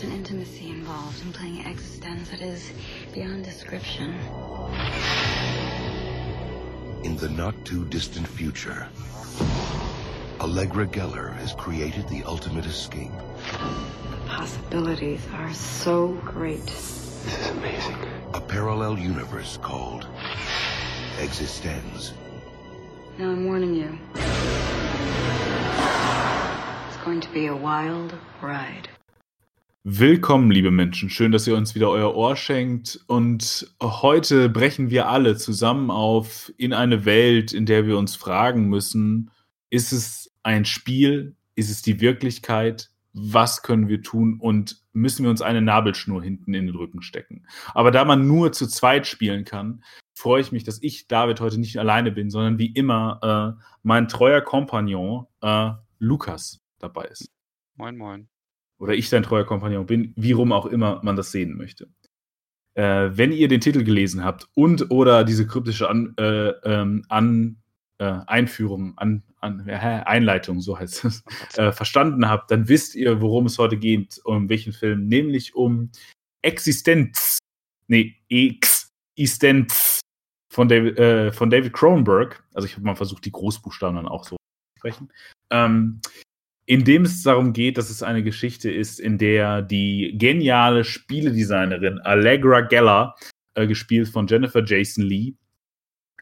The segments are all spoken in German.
There's an intimacy involved in playing existence that is beyond description. In the not too distant future, Allegra Geller has created the ultimate escape. The possibilities are so great. This is amazing. A parallel universe called Existenz. Now I'm warning you. It's going to be a wild ride. Willkommen, liebe Menschen. Schön, dass ihr uns wieder euer Ohr schenkt. Und heute brechen wir alle zusammen auf in eine Welt, in der wir uns fragen müssen, ist es ein Spiel? Ist es die Wirklichkeit? Was können wir tun? Und müssen wir uns eine Nabelschnur hinten in den Rücken stecken? Aber da man nur zu zweit spielen kann, freue ich mich, dass ich, David, heute nicht alleine bin, sondern wie immer äh, mein treuer Kompagnon äh, Lukas dabei ist. Moin, moin oder ich dein treuer Kompagnon bin, wie rum auch immer man das sehen möchte. Äh, wenn ihr den Titel gelesen habt und oder diese kryptische an, äh, ähm, an äh, Einführung, an, an Einleitung, so heißt es, äh, verstanden habt, dann wisst ihr, worum es heute geht, um welchen Film, nämlich um Existenz, nee, Existenz von David, äh, von David Cronenberg. Also ich habe mal versucht, die Großbuchstaben dann auch so zu sprechen. Ähm, in dem es darum geht, dass es eine Geschichte ist, in der die geniale Spieledesignerin Allegra Geller, äh, gespielt von Jennifer Jason Lee,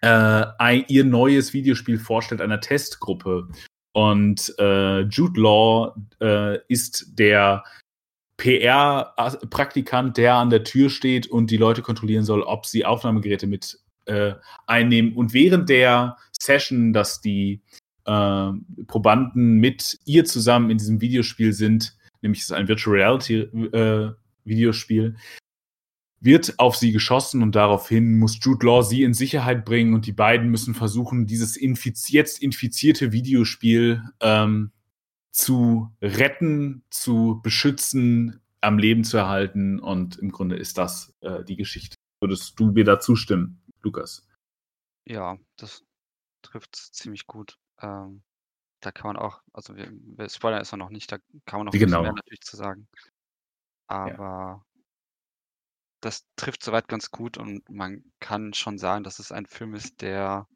äh, ihr neues Videospiel vorstellt einer Testgruppe. Und äh, Jude Law äh, ist der PR-Praktikant, der an der Tür steht und die Leute kontrollieren soll, ob sie Aufnahmegeräte mit äh, einnehmen. Und während der Session, dass die äh, Probanden mit ihr zusammen in diesem Videospiel sind, nämlich es ist ein Virtual Reality äh, Videospiel, wird auf sie geschossen und daraufhin muss Jude Law sie in Sicherheit bringen und die beiden müssen versuchen, dieses infiz jetzt infizierte Videospiel ähm, zu retten, zu beschützen, am Leben zu erhalten und im Grunde ist das äh, die Geschichte. Würdest du mir da zustimmen, Lukas? Ja, das trifft ziemlich gut. Ähm, da kann man auch, also wir, wir Spoiler ist er noch nicht, da kann man noch Genau. mehr natürlich zu sagen. Aber das trifft soweit ganz gut und man kann schon sagen, dass es ein Film ist, der,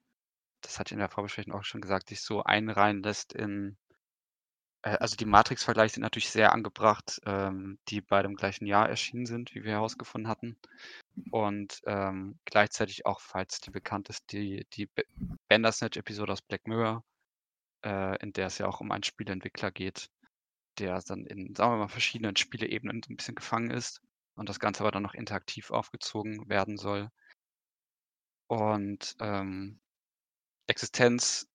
das hatte ich in der Vorbesprechung auch schon gesagt, sich so einreihen lässt in, äh, also die Matrix-Vergleiche sind natürlich sehr angebracht, ähm, die beide im gleichen Jahr erschienen sind, wie wir herausgefunden hatten. Und ähm, gleichzeitig auch, falls die bekannt ist, die, die Bandersnatch-Episode aus Black Mirror, äh, in der es ja auch um einen Spieleentwickler geht, der dann in, sagen wir mal, verschiedenen Spieleebenen ein bisschen gefangen ist und das Ganze aber dann noch interaktiv aufgezogen werden soll. Und ähm, Existenz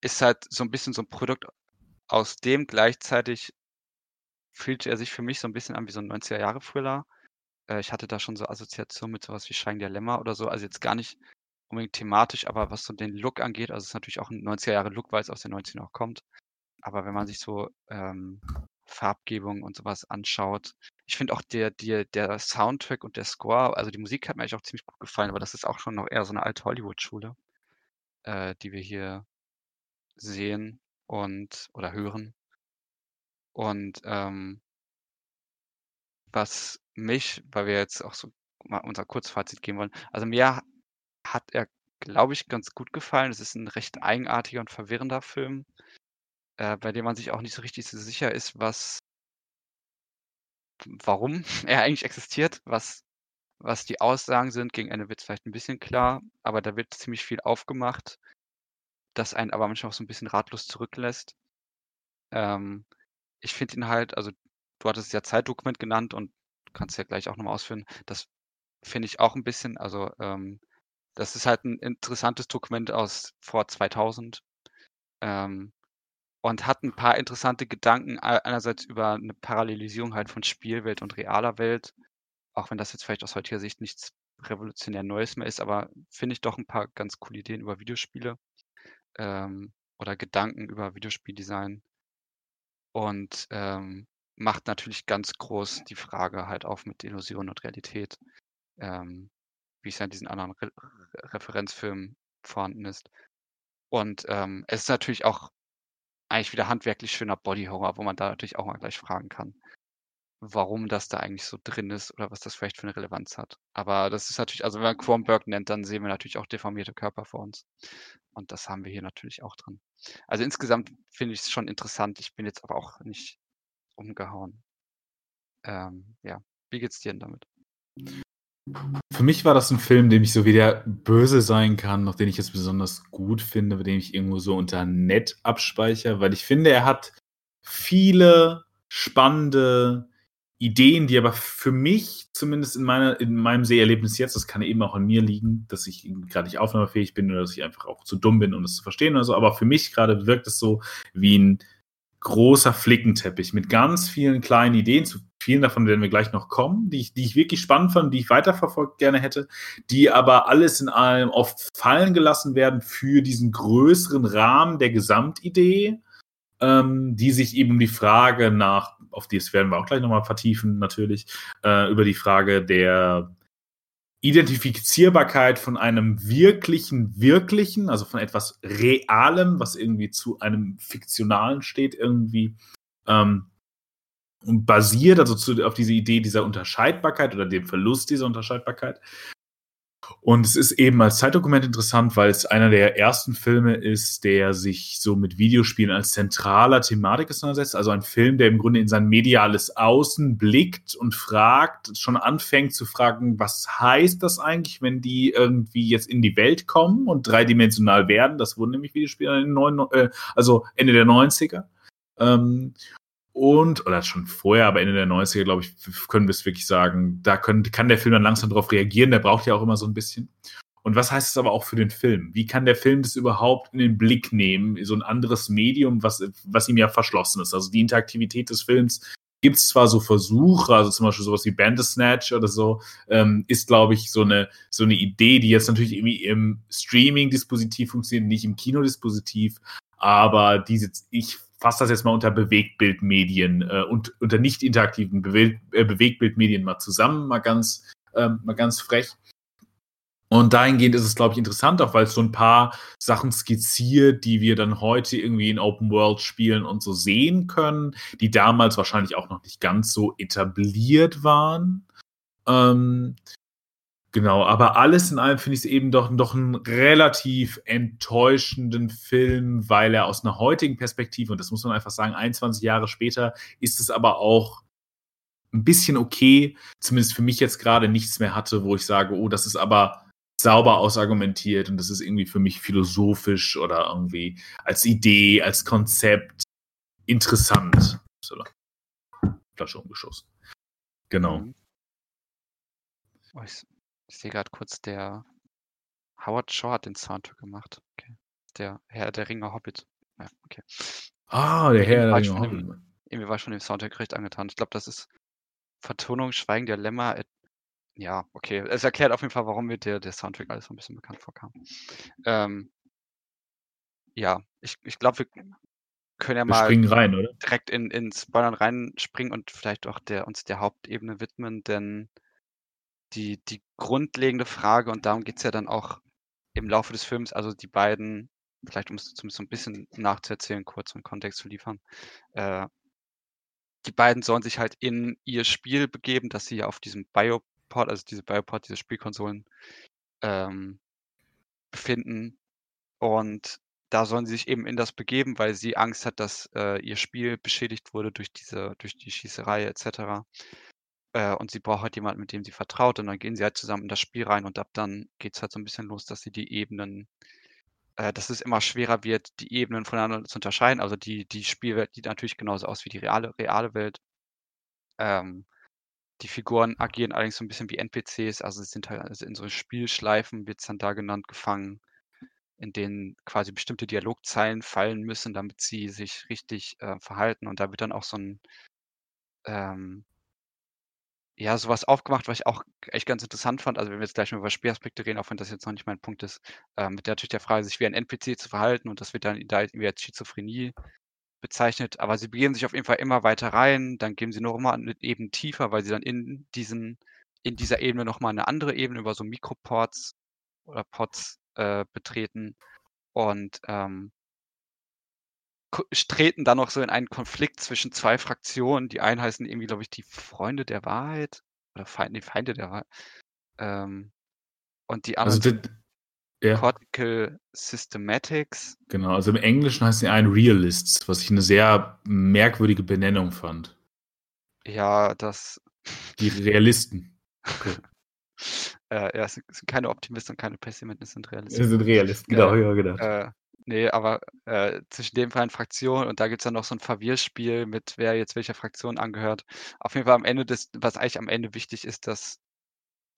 ist halt so ein bisschen so ein Produkt, aus dem gleichzeitig fühlt er sich für mich so ein bisschen an wie so ein 90er-Jahre-Thriller. Äh, ich hatte da schon so Assoziationen mit sowas wie der Lämmer oder so. Also jetzt gar nicht unbedingt thematisch, aber was so den Look angeht, also es ist natürlich auch ein 90er-Jahre-Look, weil es aus den 90ern auch kommt. Aber wenn man sich so ähm, Farbgebung und sowas anschaut, ich finde auch der, der, der Soundtrack und der Score, also die Musik hat mir eigentlich auch ziemlich gut gefallen, aber das ist auch schon noch eher so eine alte Hollywood-Schule, äh, die wir hier sehen und oder hören. Und ähm, was mich, weil wir jetzt auch so mal unser Kurzfazit geben wollen, also mir hat er, glaube ich, ganz gut gefallen. Es ist ein recht eigenartiger und verwirrender Film, äh, bei dem man sich auch nicht so richtig so sicher ist, was, warum er eigentlich existiert, was, was die Aussagen sind. Gegen Ende wird es vielleicht ein bisschen klar, aber da wird ziemlich viel aufgemacht, das einen aber manchmal auch so ein bisschen ratlos zurücklässt. Ähm, ich finde ihn halt, also du hattest ja Zeitdokument genannt und kannst ja gleich auch nochmal ausführen. Das finde ich auch ein bisschen, also ähm, das ist halt ein interessantes Dokument aus vor 2000 ähm, und hat ein paar interessante Gedanken einerseits über eine Parallelisierung halt von Spielwelt und realer Welt, auch wenn das jetzt vielleicht aus heutiger Sicht nichts revolutionär Neues mehr ist, aber finde ich doch ein paar ganz coole Ideen über Videospiele ähm, oder Gedanken über Videospieldesign und ähm, macht natürlich ganz groß die Frage halt auf mit Illusion und Realität, ähm, wie es ja in diesen anderen Re Re Referenzfilmen vorhanden ist. Und ähm, es ist natürlich auch eigentlich wieder handwerklich schöner Body Horror, wo man da natürlich auch mal gleich fragen kann. warum das da eigentlich so drin ist oder was das vielleicht für eine Relevanz hat. Aber das ist natürlich, also wenn man Cronenberg nennt, dann sehen wir natürlich auch deformierte Körper vor uns. Und das haben wir hier natürlich auch drin. Also insgesamt finde ich es schon interessant. Ich bin jetzt aber auch nicht umgehauen. Ähm, ja, wie geht's dir denn damit? Für mich war das ein Film, dem ich so wieder böse sein kann, noch den ich jetzt besonders gut finde, bei dem ich irgendwo so unter nett abspeichere, weil ich finde, er hat viele spannende Ideen, die aber für mich, zumindest in, meiner, in meinem Seherlebnis jetzt, das kann eben auch an mir liegen, dass ich gerade nicht aufnahmefähig bin oder dass ich einfach auch zu dumm bin, um das zu verstehen oder so, aber für mich gerade wirkt es so wie ein großer Flickenteppich mit ganz vielen kleinen Ideen. Zu vielen davon werden wir gleich noch kommen, die ich, die ich wirklich spannend fand, die ich weiterverfolgt gerne hätte, die aber alles in allem oft fallen gelassen werden für diesen größeren Rahmen der Gesamtidee, ähm, die sich eben um die Frage nach, auf die werden wir auch gleich nochmal vertiefen, natürlich, äh, über die Frage der Identifizierbarkeit von einem wirklichen, wirklichen, also von etwas Realem, was irgendwie zu einem Fiktionalen steht, irgendwie ähm, basiert, also zu, auf diese Idee dieser Unterscheidbarkeit oder dem Verlust dieser Unterscheidbarkeit. Und es ist eben als Zeitdokument interessant, weil es einer der ersten Filme ist, der sich so mit Videospielen als zentraler Thematik auseinandersetzt. Also ein Film, der im Grunde in sein mediales Außen blickt und fragt, schon anfängt zu fragen, was heißt das eigentlich, wenn die irgendwie jetzt in die Welt kommen und dreidimensional werden? Das wurden nämlich Videospiele in neun, äh, also Ende der 90er. Ähm, und, oder schon vorher, aber Ende der 90er, glaube ich, können wir es wirklich sagen, da können, kann der Film dann langsam darauf reagieren, der braucht ja auch immer so ein bisschen. Und was heißt es aber auch für den Film? Wie kann der Film das überhaupt in den Blick nehmen? So ein anderes Medium, was, was ihm ja verschlossen ist. Also die Interaktivität des Films gibt es zwar so Versuche, also zum Beispiel sowas wie Bandersnatch oder so, ähm, ist, glaube ich, so eine, so eine Idee, die jetzt natürlich irgendwie im Streaming-Dispositiv funktioniert, nicht im Kinodispositiv, aber diese, ich fasse das jetzt mal unter Bewegtbildmedien äh, und unter nicht interaktiven Bewe äh, Bewegtbildmedien mal zusammen, mal ganz, ähm, mal ganz frech. Und dahingehend ist es, glaube ich, interessant, auch weil es so ein paar Sachen skizziert, die wir dann heute irgendwie in Open World Spielen und so sehen können, die damals wahrscheinlich auch noch nicht ganz so etabliert waren. Ähm, Genau, aber alles in allem finde ich es eben doch, doch einen relativ enttäuschenden Film, weil er aus einer heutigen Perspektive, und das muss man einfach sagen, 21 Jahre später, ist es aber auch ein bisschen okay, zumindest für mich jetzt gerade nichts mehr hatte, wo ich sage, oh, das ist aber sauber ausargumentiert und das ist irgendwie für mich philosophisch oder irgendwie als Idee, als Konzept interessant. Flasche umgeschossen. Genau. Mhm. Ich sehe gerade kurz, der Howard Shaw hat den Soundtrack gemacht. Okay. Der Herr der Ringe Hobbit. Ja, okay. Ah, der Herr der Ringe Hobbit. irgendwie war ich schon dem Soundtrack recht angetan. Ich glaube, das ist Vertonung, Schweigen der Lämmer. Ja, okay. Es erklärt auf jeden Fall, warum mir der, der Soundtrack alles so ein bisschen bekannt vorkam. Ähm, ja, ich, ich glaube, wir können ja wir mal rein, direkt in, in Spoilern reinspringen und vielleicht auch der, uns der Hauptebene widmen, denn die, die grundlegende Frage, und darum geht es ja dann auch im Laufe des Films, also die beiden, vielleicht um es so ein bisschen nachzuerzählen, kurz um Kontext zu liefern, äh, die beiden sollen sich halt in ihr Spiel begeben, dass sie auf diesem Biopod, also diese Biopod, diese Spielkonsolen, ähm, befinden. Und da sollen sie sich eben in das begeben, weil sie Angst hat, dass äh, ihr Spiel beschädigt wurde durch diese, durch die Schießerei etc. Äh, und sie braucht halt jemanden, mit dem sie vertraut. Und dann gehen sie halt zusammen in das Spiel rein und ab dann geht es halt so ein bisschen los, dass sie die Ebenen, äh, dass es immer schwerer wird, die Ebenen voneinander zu unterscheiden. Also die, die Spielwelt sieht natürlich genauso aus wie die reale, reale Welt. Ähm, die Figuren agieren allerdings so ein bisschen wie NPCs, also sie sind halt also in so Spielschleifen, wird es dann da genannt, gefangen, in denen quasi bestimmte Dialogzeilen fallen müssen, damit sie sich richtig äh, verhalten. Und da wird dann auch so ein ähm, ja, sowas aufgemacht, was ich auch echt ganz interessant fand. Also wenn wir jetzt gleich mal über Spielaspekte reden, auch wenn das jetzt noch nicht mein Punkt ist, ähm, mit der natürlich der Frage, sich wie ein NPC zu verhalten und das wird dann da irgendwie als Schizophrenie bezeichnet. Aber sie begeben sich auf jeden Fall immer weiter rein, dann gehen sie noch eine Ebene tiefer, weil sie dann in diesen, in dieser Ebene nochmal eine andere Ebene über so Mikroports oder Pods äh, betreten. Und ähm, treten dann noch so in einen Konflikt zwischen zwei Fraktionen. Die einen heißen irgendwie, glaube ich, die Freunde der Wahrheit oder Feinde, die Feinde der Wahrheit. Ähm, und die Also, anderen d- ja, Cortical Systematics. genau. Also im Englischen heißt die einen Realists, was ich eine sehr merkwürdige Benennung fand. Ja, das. Die Realisten. Okay. äh, ja, es sind, es sind keine Optimisten und keine Pessimisten, es sind Realisten. sind Realisten, genau, Ja, ja, gedacht. Äh, nee, aber äh, zwischen den beiden Fraktionen und da gibt es dann noch so ein Verwirrspiel mit, wer jetzt welcher Fraktion angehört. Auf jeden Fall am Ende des, was eigentlich am Ende wichtig ist, dass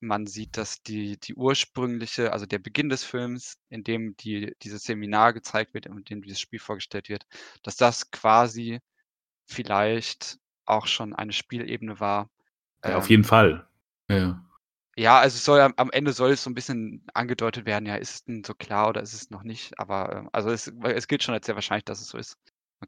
man sieht, dass die, die ursprüngliche, also der Beginn des Films, in dem die, dieses Seminar gezeigt wird, in dem dieses Spiel vorgestellt wird, dass das quasi vielleicht auch schon eine Spielebene war. Ja, auf Ähm, jeden Fall. Ja. Ja, also es soll am am Ende soll es so ein bisschen angedeutet werden, ja, ist es denn so klar oder ist es noch nicht? Aber ähm, also es, es gilt schon als sehr wahrscheinlich, dass es so ist.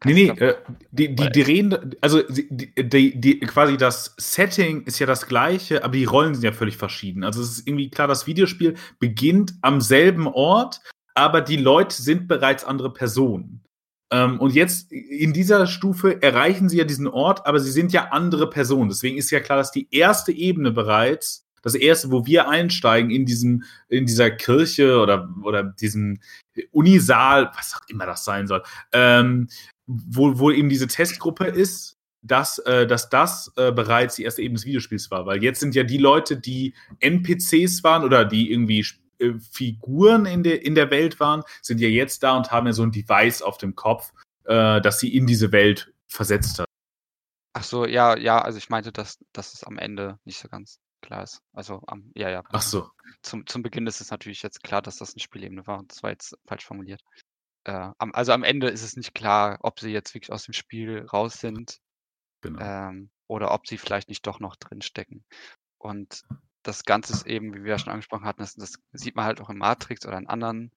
Nee, nee, äh, die, die, die reden, also die, die, die, quasi das Setting ist ja das gleiche, aber die Rollen sind ja völlig verschieden. Also es ist irgendwie klar, das Videospiel beginnt am selben Ort, aber die Leute sind bereits andere Personen. Ähm, und jetzt in dieser Stufe erreichen sie ja diesen Ort, aber sie sind ja andere Personen. Deswegen ist ja klar, dass die erste Ebene bereits, das erste, wo wir einsteigen in diesem, in dieser Kirche oder, oder diesem Unisaal, was auch immer das sein soll, ähm, wo, wo eben diese Testgruppe ist, dass, äh, dass das äh, bereits die erste Ebene des Videospiels war. Weil jetzt sind ja die Leute, die NPCs waren oder die irgendwie äh, Figuren in der, in der Welt waren, sind ja jetzt da und haben ja so ein Device auf dem Kopf, äh, das sie in diese Welt versetzt hat. ach so, ja, ja, also ich meinte, dass, dass es am Ende nicht so ganz klar ist. Also am, ja, ja, Ach genau. so. Zum, zum Beginn ist es natürlich jetzt klar, dass das eine Spielebene war. Das war jetzt falsch formuliert. Äh, am, also am Ende ist es nicht klar, ob sie jetzt wirklich aus dem Spiel raus sind Genau. ähm, oder ob sie vielleicht nicht doch noch drin stecken. Und das Ganze ist eben, wie wir ja schon angesprochen hatten, das, das sieht man halt auch in Matrix oder in anderen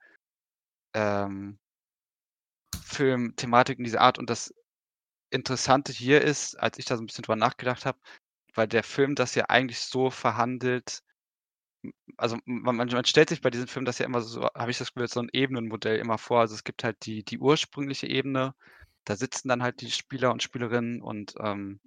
ähm, Filmen, Thematiken dieser Art. Und das Interessante hier ist, als ich da so ein bisschen drüber nachgedacht habe, weil der Film das ja eigentlich so verhandelt, also man, man, man stellt sich bei diesem Film das ja immer so, habe ich das Gefühl, so ein Ebenenmodell immer vor. Also es gibt halt die, die ursprüngliche Ebene, da sitzen dann halt die Spieler und Spielerinnen und ähm,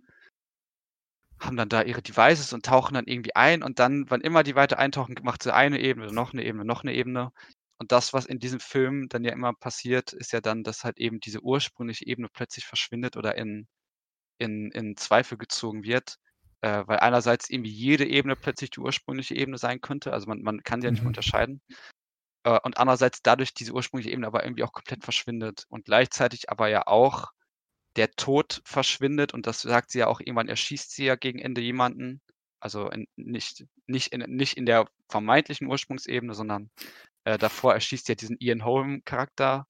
haben dann da ihre Devices und tauchen dann irgendwie ein und dann, wann immer die weiter eintauchen, macht sie eine Ebene, noch eine Ebene, noch eine Ebene. Und das, was in diesem Film dann ja immer passiert, ist ja dann, dass halt eben diese ursprüngliche Ebene plötzlich verschwindet oder in, in, in Zweifel gezogen wird. Äh, weil einerseits irgendwie jede Ebene plötzlich die ursprüngliche Ebene sein könnte. Also man, man kann sie ja nicht mehr unterscheiden. Äh, und andererseits dadurch diese ursprüngliche Ebene aber irgendwie auch komplett verschwindet. Und gleichzeitig aber ja auch der Tod verschwindet und das sagt sie ja auch irgendwann, erschießt sie ja gegen Ende jemanden. Also in, nicht, nicht, in, nicht in der vermeintlichen Ursprungsebene, sondern äh, davor erschießt sie ja diesen Ian Holm-Charakter.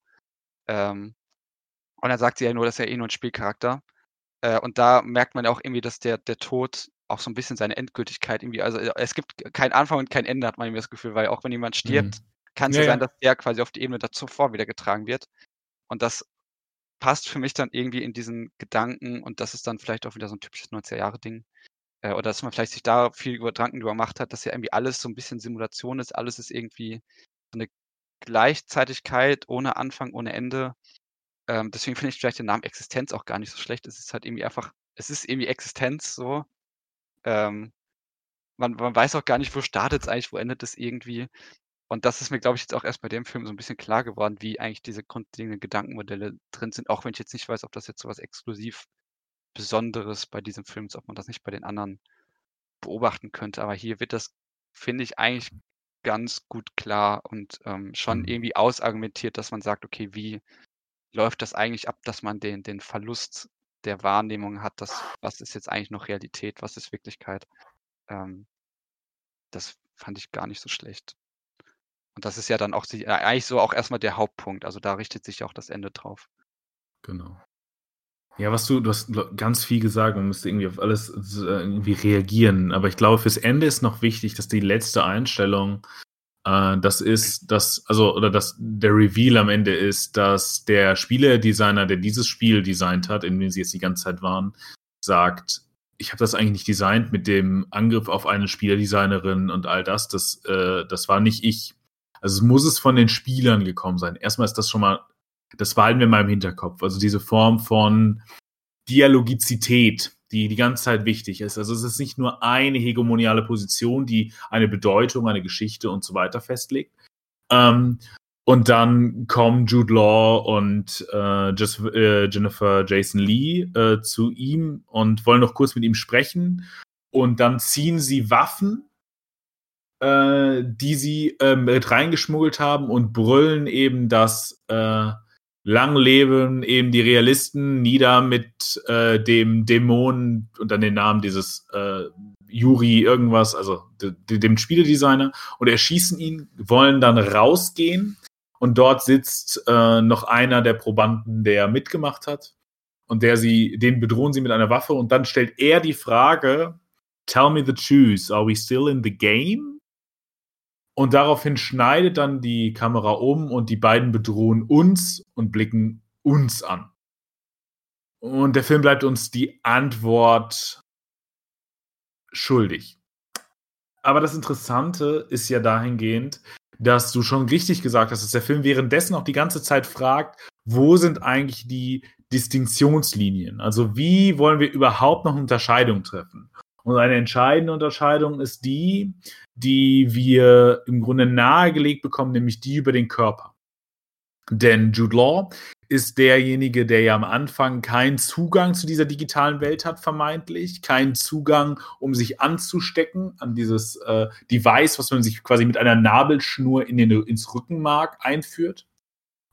Ähm, und dann sagt sie ja nur, das ist ja eh nur ein Spielcharakter. Äh, und da merkt man ja auch irgendwie, dass der, der Tod auch so ein bisschen seine Endgültigkeit irgendwie, also äh, es gibt keinen Anfang und kein Ende, hat man irgendwie das Gefühl, weil auch wenn jemand stirbt, Mhm. kann es Ja, ja sein, dass der quasi auf die Ebene davor wieder getragen wird. Und das passt für mich dann irgendwie in diesen Gedanken und das ist dann vielleicht auch wieder so ein typisches 90er-Jahre-Ding. Äh, oder dass man vielleicht sich da viel über Gedanken drüber gemacht hat, dass ja irgendwie alles so ein bisschen Simulation ist, alles ist irgendwie so eine Gleichzeitigkeit ohne Anfang, ohne Ende. Ähm, deswegen finde ich vielleicht den Namen Existenz auch gar nicht so schlecht. Es ist halt irgendwie einfach, es ist irgendwie Existenz so. Ähm, man, man weiß auch gar nicht, wo startet es eigentlich, wo endet es irgendwie. Und das ist mir, glaube ich, jetzt auch erst bei dem Film so ein bisschen klar geworden, wie eigentlich diese grundlegenden Gedankenmodelle drin sind, auch wenn ich jetzt nicht weiß, ob das jetzt so was exklusiv Besonderes bei diesem Film ist, ob man das nicht bei den anderen beobachten könnte. Aber hier wird das, finde ich, eigentlich ganz gut klar und ähm, schon Mhm. irgendwie ausargumentiert, dass man sagt, okay, wie läuft das eigentlich ab, dass man den, den Verlust der Wahrnehmung hat, dass, was ist jetzt eigentlich noch Realität, was ist Wirklichkeit. Ähm, das fand ich gar nicht so schlecht. Und das ist ja dann auch die, äh, eigentlich so auch erstmal der Hauptpunkt. Also da richtet sich ja auch das Ende drauf. Genau. Ja, was du, du hast ganz viel gesagt, man müsste irgendwie auf alles äh, irgendwie reagieren. Aber ich glaube, fürs Ende ist noch wichtig, dass die letzte Einstellung, äh, das ist, dass, also, oder dass der Reveal am Ende ist, dass der Spieledesigner, der dieses Spiel designt hat, in dem sie jetzt die ganze Zeit waren, sagt, ich habe das eigentlich nicht designt mit dem Angriff auf eine Spielerdesignerin und all das. Das, äh, das war nicht ich. Also muss es von den Spielern gekommen sein. Erstmal ist das schon mal Das behalten wir mal im Hinterkopf. Also diese Form von Dialogizität, die die ganze Zeit wichtig ist. Also es ist nicht nur eine hegemoniale Position, die eine Bedeutung, eine Geschichte und so weiter festlegt. Ähm, und dann kommen Jude Law und äh, äh, Jennifer Jason Lee äh, zu ihm und wollen noch kurz mit ihm sprechen. Und dann ziehen sie Waffen äh, die sie äh, mit reingeschmuggelt haben und brüllen eben, dass äh, lang leben eben die Realisten nieder mit äh, dem Dämon und dann den Namen dieses äh, Yuri irgendwas, also de dem Spieledesigner. Und erschießen ihn, wollen dann rausgehen. Und dort sitzt äh, noch einer der Probanden, der mitgemacht hat. Und der sie, den bedrohen sie mit einer Waffe. Und dann stellt er die Frage, Tell me the truth, are we still in the game? Und daraufhin schneidet dann die Kamera um und die beiden bedrohen uns und blicken uns an. Und der Film bleibt uns die Antwort schuldig. Aber das Interessante ist ja dahingehend, dass du schon richtig gesagt hast, dass der Film währenddessen auch die ganze Zeit fragt, wo sind eigentlich die Distinktionslinien? Also wie wollen wir überhaupt noch eine Unterscheidung treffen? Und eine entscheidende Unterscheidung ist die, die wir im Grunde nahegelegt bekommen, nämlich die über den Körper. Denn Jude Law ist derjenige, der ja am Anfang keinen Zugang zu dieser digitalen Welt hat, vermeintlich, keinen Zugang, um sich anzustecken an dieses äh, Device, was man sich quasi mit einer Nabelschnur in den, ins Rückenmark einführt.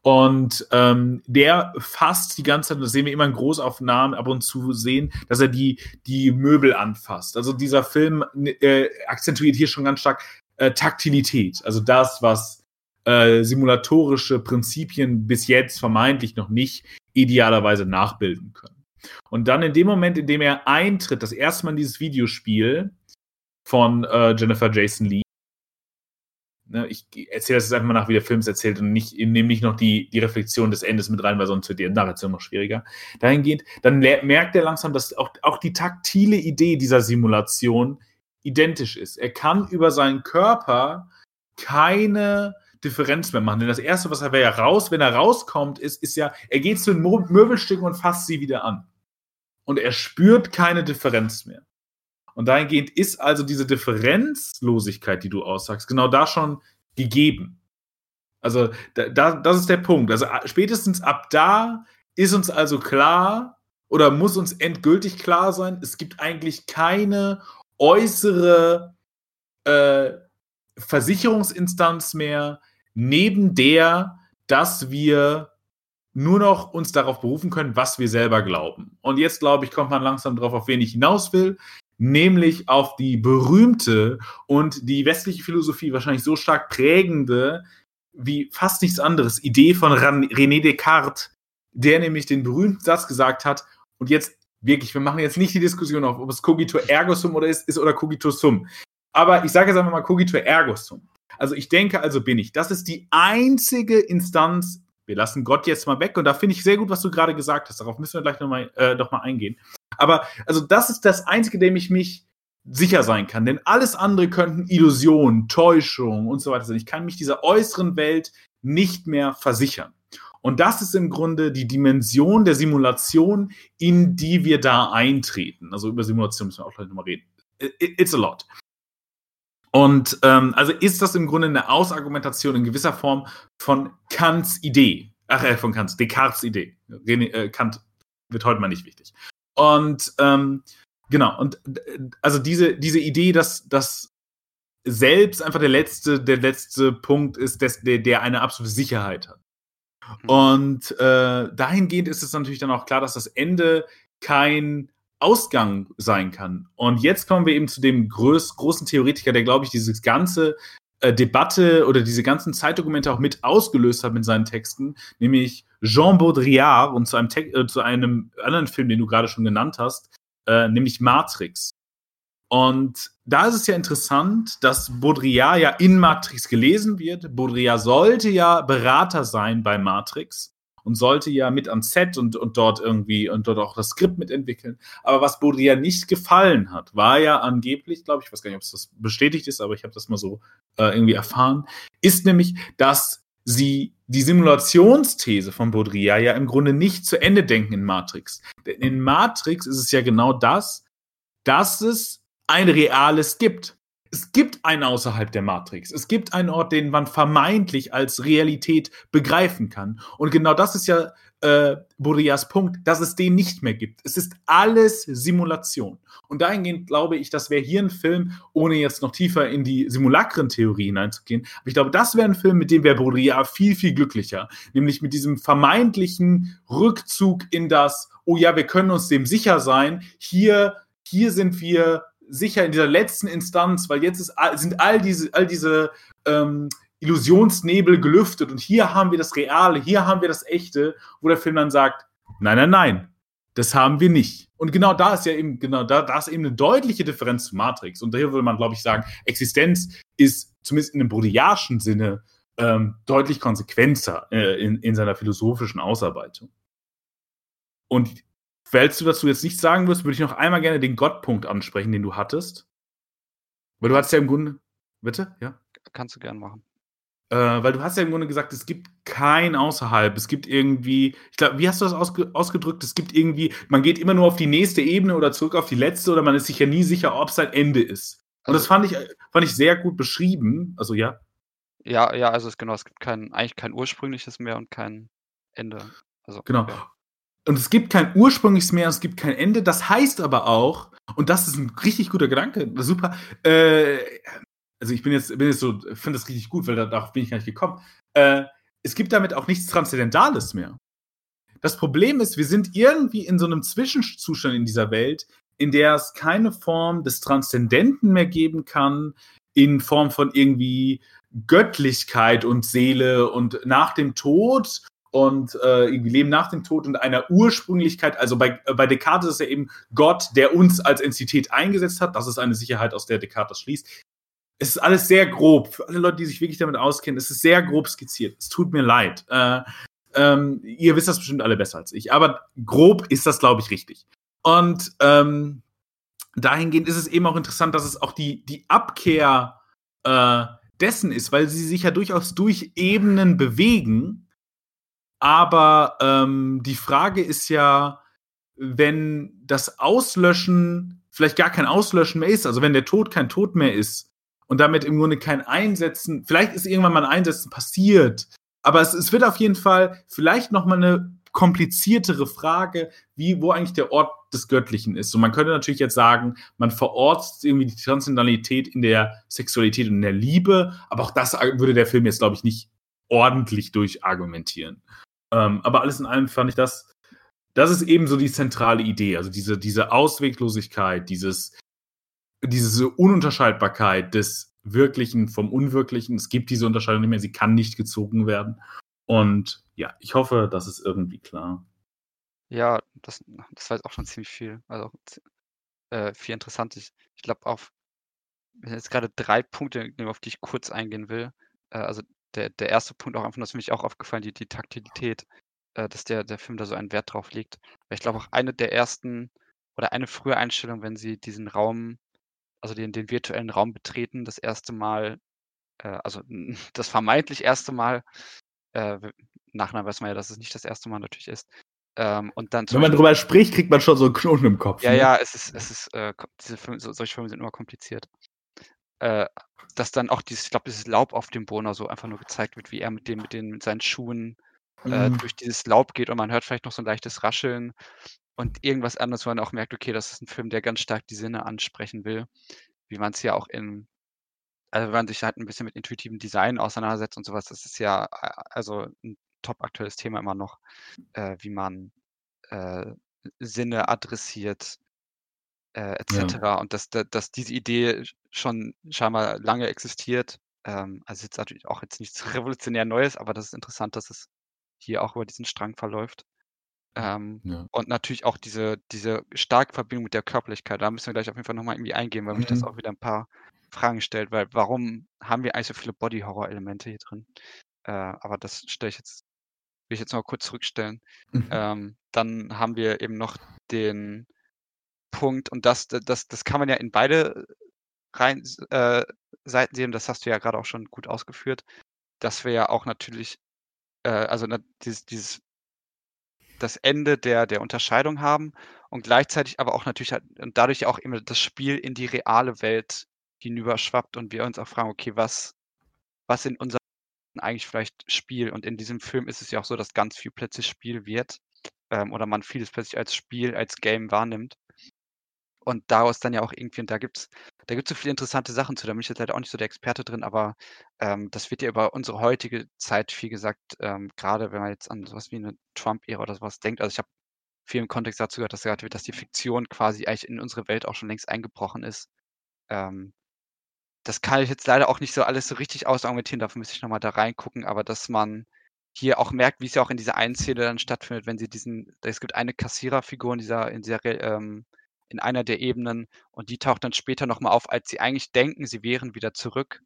Und ähm, der fasst die ganze Zeit, das sehen wir immer in Großaufnahmen ab und zu sehen, dass er die, die Möbel anfasst. Also dieser Film äh, akzentuiert hier schon ganz stark äh, Taktilität. Also das, was äh, simulatorische Prinzipien bis jetzt vermeintlich noch nicht idealerweise nachbilden können. Und dann in dem Moment, in dem er eintritt, das erste Mal in dieses Videospiel von äh, Jennifer Jason Lee, ne, ich erzähle das jetzt einfach mal nach, wie der Film es erzählt und nicht, nehme nicht noch die, die Reflexion des Endes mit rein, weil sonst wird die Narration noch schwieriger. Dahingehend, dann merkt er langsam, dass auch, auch die taktile Idee dieser Simulation identisch ist. Er kann über seinen Körper keine Differenz mehr machen. Denn das Erste, was er ja raus, wenn er rauskommt, ist, ist ja, er geht zu den Möbelstücken und fasst sie wieder an. Und er spürt keine Differenz mehr. Und dahingehend ist also diese Differenzlosigkeit, die du aussagst, genau da schon gegeben. Also da, da, das ist der Punkt. Also spätestens ab da ist uns also klar oder muss uns endgültig klar sein, es gibt eigentlich keine äußere äh, Versicherungsinstanz mehr, neben der, dass wir nur noch uns darauf berufen können, was wir selber glauben. Und jetzt, glaube ich, kommt man langsam darauf, auf wen ich hinaus will nämlich auf die berühmte und die westliche Philosophie wahrscheinlich so stark prägende wie fast nichts anderes Idee von René Descartes, der nämlich den berühmten Satz gesagt hat, und jetzt wirklich, wir machen jetzt nicht die Diskussion auf, ob es cogito ergo sum oder ist, ist oder cogito sum. Aber ich sage jetzt einfach mal cogito ergo sum. Also ich denke, also bin ich. Das ist die einzige Instanz, wir lassen Gott jetzt mal weg und da finde ich sehr gut, was du gerade gesagt hast. Darauf müssen wir gleich nochmal äh, noch mal eingehen. Aber also das ist das Einzige, dem ich mich sicher sein kann. Denn alles andere könnten Illusionen, Täuschungen und so weiter sein. Ich kann mich dieser äußeren Welt nicht mehr versichern. Und das ist im Grunde die Dimension der Simulation, in die wir da eintreten. Also über Simulation müssen wir auch gleich nochmal reden. It's a lot. Und ähm, also ist das im Grunde eine Ausargumentation in gewisser Form von Kants Idee. Ach, äh, von Kants, Descartes Idee. René, äh, Kant wird heute mal nicht wichtig. Und ähm, genau, und also diese, diese Idee, dass, dass selbst einfach der letzte, der letzte Punkt ist, des, der, der eine absolute Sicherheit hat. Mhm. Und äh, dahingehend ist es natürlich dann auch klar, dass das Ende kein Ausgang sein kann. Und jetzt kommen wir eben zu dem groß, großen Theoretiker, der, glaube ich, dieses ganze äh, Debatte oder diese ganzen Zeitdokumente auch mit ausgelöst hat mit seinen Texten, nämlich Jean Baudrillard und zu einem, äh, zu einem anderen Film, den du gerade schon genannt hast, äh, nämlich Matrix. Und da ist es ja interessant, dass Baudrillard ja in Matrix gelesen wird. Baudrillard sollte ja Berater sein bei Matrix und sollte ja mit am Set und, und dort irgendwie und dort auch das Skript mitentwickeln. Aber was Baudrillard nicht gefallen hat, war ja angeblich, glaube ich, ich weiß gar nicht, ob es das bestätigt ist, aber ich habe das mal so äh, irgendwie erfahren, ist nämlich, dass sie die Simulationsthese von Baudrillard ja im Grunde nicht zu Ende denken in Matrix. Denn in Matrix ist es ja genau das, dass es ein Reales gibt. Es gibt einen außerhalb der Matrix. Es gibt einen Ort, den man vermeintlich als Realität begreifen kann. Und genau das ist ja äh, Baudrillards Punkt, dass es den nicht mehr gibt. Es ist alles Simulation. Und dahingehend glaube ich, das wäre hier ein Film, ohne jetzt noch tiefer in die Simulakren-Theorie hineinzugehen. Aber ich glaube, das wäre ein Film, mit dem wäre Baudrillard viel, viel glücklicher. Nämlich mit diesem vermeintlichen Rückzug in das, oh ja, wir können uns dem sicher sein. Hier, hier sind wir sicher in dieser letzten Instanz, weil jetzt ist, sind all diese, all diese ähm, Illusionsnebel gelüftet und hier haben wir das Reale, hier haben wir das Echte, wo der Film dann sagt, nein, nein, nein, das haben wir nicht. Und genau da ist ja eben, genau da, da ist eben eine deutliche Differenz zu Matrix. Und daher würde man, glaube ich, sagen, Existenz ist zumindest in einem Baudrillardschen Sinne ähm, deutlich konsequenter äh, in, in seiner philosophischen Ausarbeitung. Und falls du dazu jetzt nichts sagen wirst, würde ich noch einmal gerne den Gottpunkt ansprechen, den du hattest. Weil du hattest ja im Grunde. Bitte? Ja? Kannst du gern machen. Äh, weil du hast ja im Grunde gesagt, es gibt kein Außerhalb. Es gibt irgendwie, ich glaube, wie hast du das ausge ausgedrückt? Es gibt irgendwie, man geht immer nur auf die nächste Ebene oder zurück auf die letzte oder man ist sich ja nie sicher, ob es ein Ende ist. Und also, das fand ich, fand ich sehr gut beschrieben. Also ja. Ja, ja, also es, genau, es gibt kein, eigentlich kein ursprüngliches mehr und kein Ende. Also, genau. Ja. Und es gibt kein ursprüngliches mehr, es gibt kein Ende. Das heißt aber auch, und das ist ein richtig guter Gedanke, super, äh, also ich bin jetzt, bin jetzt so, finde das richtig gut, weil darauf bin ich gar nicht gekommen. Äh, es gibt damit auch nichts Transzendentales mehr. Das Problem ist, wir sind irgendwie in so einem Zwischenzustand in dieser Welt, in der es keine Form des Transzendenten mehr geben kann, in Form von irgendwie Göttlichkeit und Seele und nach dem Tod und äh, Leben nach dem Tod und einer Ursprünglichkeit. Also bei, äh, bei Descartes ist ja eben Gott, der uns als Entität eingesetzt hat. Das ist eine Sicherheit, aus der Descartes schließt es ist alles sehr grob. Für alle Leute, die sich wirklich damit auskennen, es ist sehr grob skizziert. Es tut mir leid. Äh, ähm, ihr wisst das bestimmt alle besser als ich. Aber grob ist das, glaube ich, richtig. Und ähm, dahingehend ist es eben auch interessant, dass es auch die, die Abkehr äh, dessen ist, weil sie sich ja durchaus durch Ebenen bewegen. Aber ähm, die Frage ist ja, wenn das Auslöschen vielleicht gar kein Auslöschen mehr ist, also wenn der Tod kein Tod mehr ist, und damit im Grunde kein Einsetzen, vielleicht ist irgendwann mal ein Einsetzen passiert, aber es, es wird auf jeden Fall vielleicht nochmal eine kompliziertere Frage, wie, wo eigentlich der Ort des Göttlichen ist. Und man könnte natürlich jetzt sagen, man verortet irgendwie die Transzendentalität in der Sexualität und in der Liebe, aber auch das würde der Film jetzt, glaube ich, nicht ordentlich durchargumentieren. Ähm, aber alles in allem fand ich das, das ist eben so die zentrale Idee, also diese, diese Ausweglosigkeit, dieses, diese Ununterscheidbarkeit des Wirklichen vom Unwirklichen. Es gibt diese Unterscheidung nicht mehr, sie kann nicht gezogen werden. Und ja, ich hoffe, das ist irgendwie klar. Ja, das, das war jetzt auch schon ziemlich viel. Also äh, viel interessant. Ich, ich glaube, auf jetzt gerade drei Punkte, auf die ich kurz eingehen will. Äh, also der, der erste Punkt auch einfach, das ist mich auch aufgefallen, die, die Taktilität, äh, dass der, der Film da so einen Wert drauf legt. Weil ich glaube auch eine der ersten oder eine frühe Einstellung, wenn sie diesen Raum also den, den virtuellen Raum betreten, das erste Mal, äh, also das vermeintlich erste Mal, äh, nachher weiß man ja, dass es nicht das erste Mal natürlich ist. Ähm, und dann Wenn man drüber spricht, kriegt man schon so einen Knoten im Kopf. Ja, ne? ja, es ist, es ist, äh, diese Filme, so, solche Filme sind immer kompliziert. Äh, dass dann auch dieses, ich glaube, dieses Laub auf dem Boden so einfach nur gezeigt wird, wie er mit dem, mit den, mit seinen Schuhen äh, mhm. durch dieses Laub geht und man hört vielleicht noch so ein leichtes Rascheln und irgendwas anderes, wo man auch merkt, okay, das ist ein Film, der ganz stark die Sinne ansprechen will, wie man es ja auch in, also wenn man sich halt ein bisschen mit intuitivem Design auseinandersetzt und sowas, das ist ja also ein top aktuelles Thema immer noch, äh, wie man äh, Sinne adressiert, äh, etc. Ja. Und dass, dass diese Idee schon scheinbar lange existiert. Ähm, also jetzt natürlich auch jetzt nichts revolutionär Neues, aber das ist interessant, dass es hier auch über diesen Strang verläuft. Ähm, Ja. und natürlich auch diese diese starke Verbindung mit der Körperlichkeit. Da müssen wir gleich auf jeden Fall nochmal irgendwie eingehen, weil mich das mhm. auch wieder ein paar Fragen stellt, weil warum haben wir eigentlich so viele Body-Horror-Elemente hier drin? Äh, aber das stelle ich jetzt will ich jetzt noch kurz zurückstellen. Mhm. Ähm, dann haben wir eben noch den Punkt und das das das kann man ja in beide rein äh, Seiten sehen, das hast du ja gerade auch schon gut ausgeführt, dass wir ja auch natürlich, äh, also na, dieses, dieses, das Ende der, der Unterscheidung haben und gleichzeitig aber auch natürlich halt, und dadurch auch immer das Spiel in die reale Welt hinüberschwappt und wir uns auch fragen, okay, was, was in unserem eigentlich vielleicht Spiel und in diesem Film ist es ja auch so, dass ganz viel plötzlich Spiel wird ähm, oder man vieles plötzlich als Spiel, als Game wahrnimmt. Und daraus dann ja auch irgendwie, und da gibt's, da gibt's so viele interessante Sachen zu, da bin ich jetzt leider auch nicht so der Experte drin, aber ähm, das wird ja über unsere heutige Zeit viel gesagt, ähm, gerade wenn man jetzt an sowas wie eine Trump-Ära oder sowas denkt. Also ich habe viel im Kontext dazu gehört, dass gesagt wird, dass die Fiktion quasi eigentlich in unsere Welt auch schon längst eingebrochen ist. Ähm, das kann ich jetzt leider auch nicht so alles so richtig ausargumentieren, dafür müsste ich nochmal da reingucken, aber dass man hier auch merkt, wie es ja auch in dieser einen Szene dann stattfindet, wenn sie diesen, es gibt eine Kassiererfigur in dieser, in dieser, ähm, in einer der Ebenen und die taucht dann später nochmal auf, als sie eigentlich denken, sie wären wieder zurück.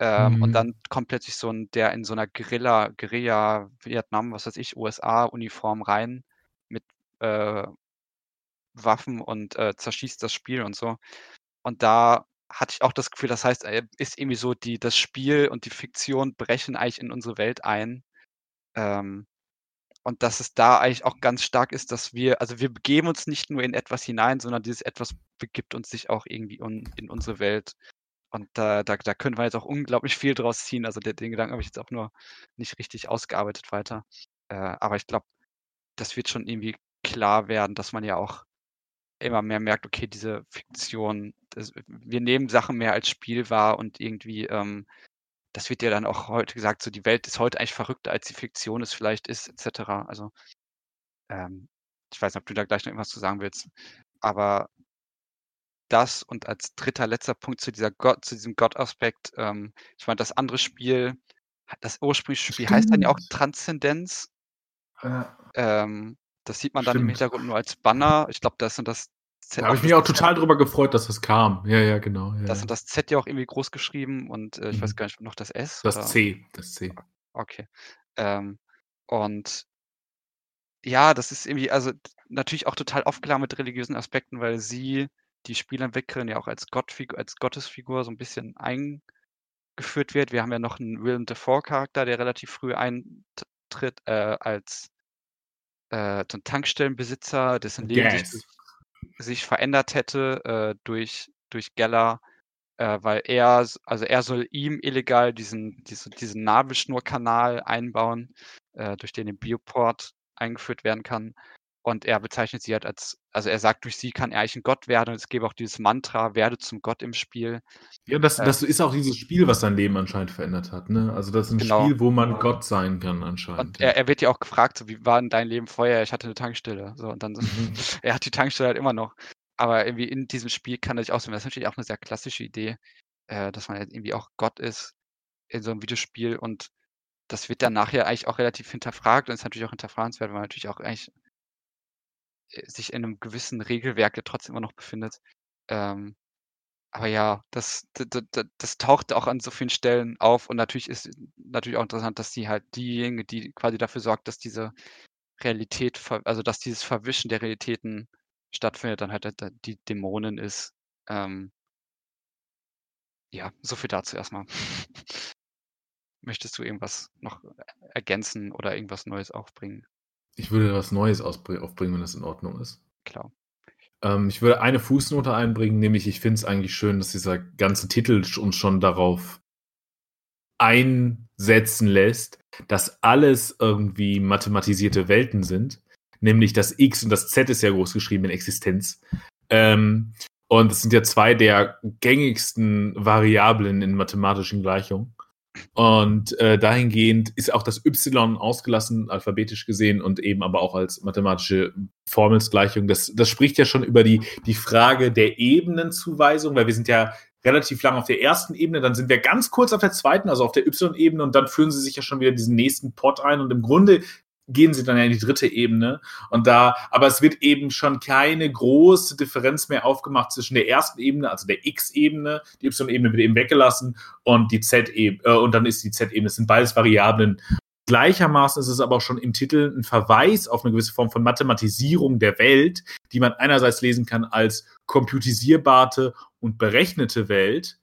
Ähm, mhm. Und dann kommt plötzlich so ein, der in so einer Guerilla, Guerilla, Vietnam, was weiß ich, USA-Uniform rein mit äh, Waffen und äh, zerschießt das Spiel und so. Und da hatte ich auch das Gefühl, das heißt, äh, ist irgendwie so, die, das Spiel und die Fiktion brechen eigentlich in unsere Welt ein. Ähm, und dass es da eigentlich auch ganz stark ist, dass wir, also wir begeben uns nicht nur in etwas hinein, sondern dieses etwas begibt uns sich auch irgendwie un, in unsere Welt. Und da, da, da können wir jetzt auch unglaublich viel draus ziehen. Also den, den Gedanken habe ich jetzt auch nur nicht richtig ausgearbeitet weiter. Äh, aber ich glaube, das wird schon irgendwie klar werden, dass man ja auch immer mehr merkt, okay, diese Fiktion, das, wir nehmen Sachen mehr als Spiel wahr und irgendwie, ähm, das wird ja dann auch heute gesagt, so die Welt ist heute eigentlich verrückter, als die Fiktion es vielleicht ist, etc. Also, ähm, ich weiß nicht, ob du da gleich noch irgendwas zu sagen willst, aber das und als dritter, letzter Punkt zu dieser Gott, zu diesem Gott-Aspekt, ähm, ich meine, das andere Spiel, das ursprüngliche Spiel heißt dann ja auch Transzendenz. Ja. Ähm, das sieht man dann im Hintergrund nur als Banner. Ich glaube, das und das Z. Da habe ich mich auch total drüber gefreut, dass das kam. Ja, ja, genau. Ja, das und das Z ja auch irgendwie groß geschrieben und äh, ich mhm. weiß gar nicht, noch das S? Das oder? C, das C. Okay. Ähm, und ja, das ist irgendwie, also natürlich auch total aufgeladen mit religiösen Aspekten, weil sie die Spielentwicklerin ja auch als, Gottfigur, als Gottesfigur so ein bisschen eingeführt wird. Wir haben ja noch einen Willem Dafoe-Charakter, der relativ früh eintritt äh, als äh, so ein Tankstellenbesitzer, dessen Leben yes. sich, sich, verändert hätte äh, durch, durch Geller, äh, weil er, also er soll ihm illegal diesen, diesen, diesen Nabelschnurkanal einbauen, äh, durch den im Bioport eingeführt werden kann. Und er bezeichnet sie halt als, also er sagt, durch sie kann er eigentlich ein Gott werden. Und es gäbe auch dieses Mantra, werde zum Gott im Spiel. Ja, das, äh, das ist auch dieses Spiel, was sein Leben anscheinend verändert hat. Ne? Also das ist ein genau. Spiel, wo man Gott sein kann anscheinend. Und er, er wird ja auch gefragt, so, wie war denn dein Leben vorher? Ich hatte eine Tankstelle. So, und dann, so, mhm. er hat die Tankstelle halt immer noch. Aber irgendwie in diesem Spiel kann er sich auswählen. Das ist natürlich auch eine sehr klassische Idee, äh, dass man halt irgendwie auch Gott ist in so einem Videospiel. Und das wird dann nachher eigentlich auch relativ hinterfragt und ist natürlich auch hinterfragenswert, weil man natürlich auch eigentlich sich in einem gewissen Regelwerk ja trotzdem immer noch befindet. Ähm, aber ja, das, das, das taucht auch an so vielen Stellen auf und natürlich ist natürlich auch interessant, dass die halt diejenigen, die quasi dafür sorgt, dass diese Realität, also dass dieses Verwischen der Realitäten stattfindet, dann halt die Dämonen ist. Ähm, ja, so viel dazu erstmal. Möchtest du irgendwas noch ergänzen oder irgendwas Neues aufbringen? Ich würde was Neues aufbringen, wenn das in Ordnung ist. Klar. Ähm, ich würde eine Fußnote einbringen, nämlich ich finde es eigentlich schön, dass dieser ganze Titel uns schon darauf einsetzen lässt, dass alles irgendwie mathematisierte Welten sind. Nämlich das X und das Z ist ja groß geschrieben in Existenz. Ähm, und es sind ja zwei der gängigsten Variablen in mathematischen Gleichungen. Und äh, dahingehend ist auch das Y ausgelassen, alphabetisch gesehen, und eben aber auch als mathematische Formelsgleichung. Das, das spricht ja schon über die, die Frage der Ebenenzuweisung, weil wir sind ja relativ lang auf der ersten Ebene, dann sind wir ganz kurz auf der zweiten, also auf der Y-Ebene, und dann führen sie sich ja schon wieder diesen nächsten Pot ein. Und im Grunde gehen sie dann ja in die dritte Ebene. Und da, aber es wird eben schon keine große Differenz mehr aufgemacht zwischen der ersten Ebene, also der X-Ebene, die Y-Ebene wird eben weggelassen und die Z-Ebene, äh, und dann ist die Z-Ebene. Es sind beides Variablen. Gleichermaßen ist es aber auch schon im Titel ein Verweis auf eine gewisse Form von Mathematisierung der Welt, die man einerseits lesen kann als computisierbare und berechnete Welt,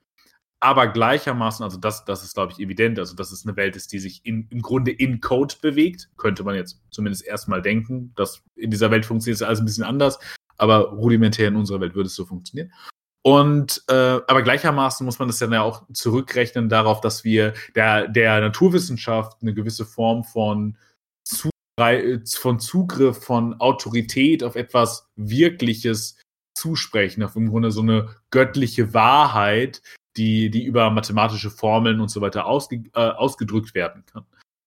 aber gleichermaßen, also das, das ist, glaube ich, evident, also dass es eine Welt ist, die sich in, im Grunde in Code bewegt, könnte man jetzt zumindest erstmal denken, dass in dieser Welt funktioniert es alles ein bisschen anders, aber rudimentär in unserer Welt würde es so funktionieren. Und äh, aber gleichermaßen muss man das ja auch zurückrechnen darauf, dass wir der, der Naturwissenschaft eine gewisse Form von, Zu von Zugriff, von Autorität auf etwas Wirkliches zusprechen, auf im Grunde so eine göttliche Wahrheit, die, die über mathematische Formeln und so weiter ausge, äh, ausgedrückt werden kann.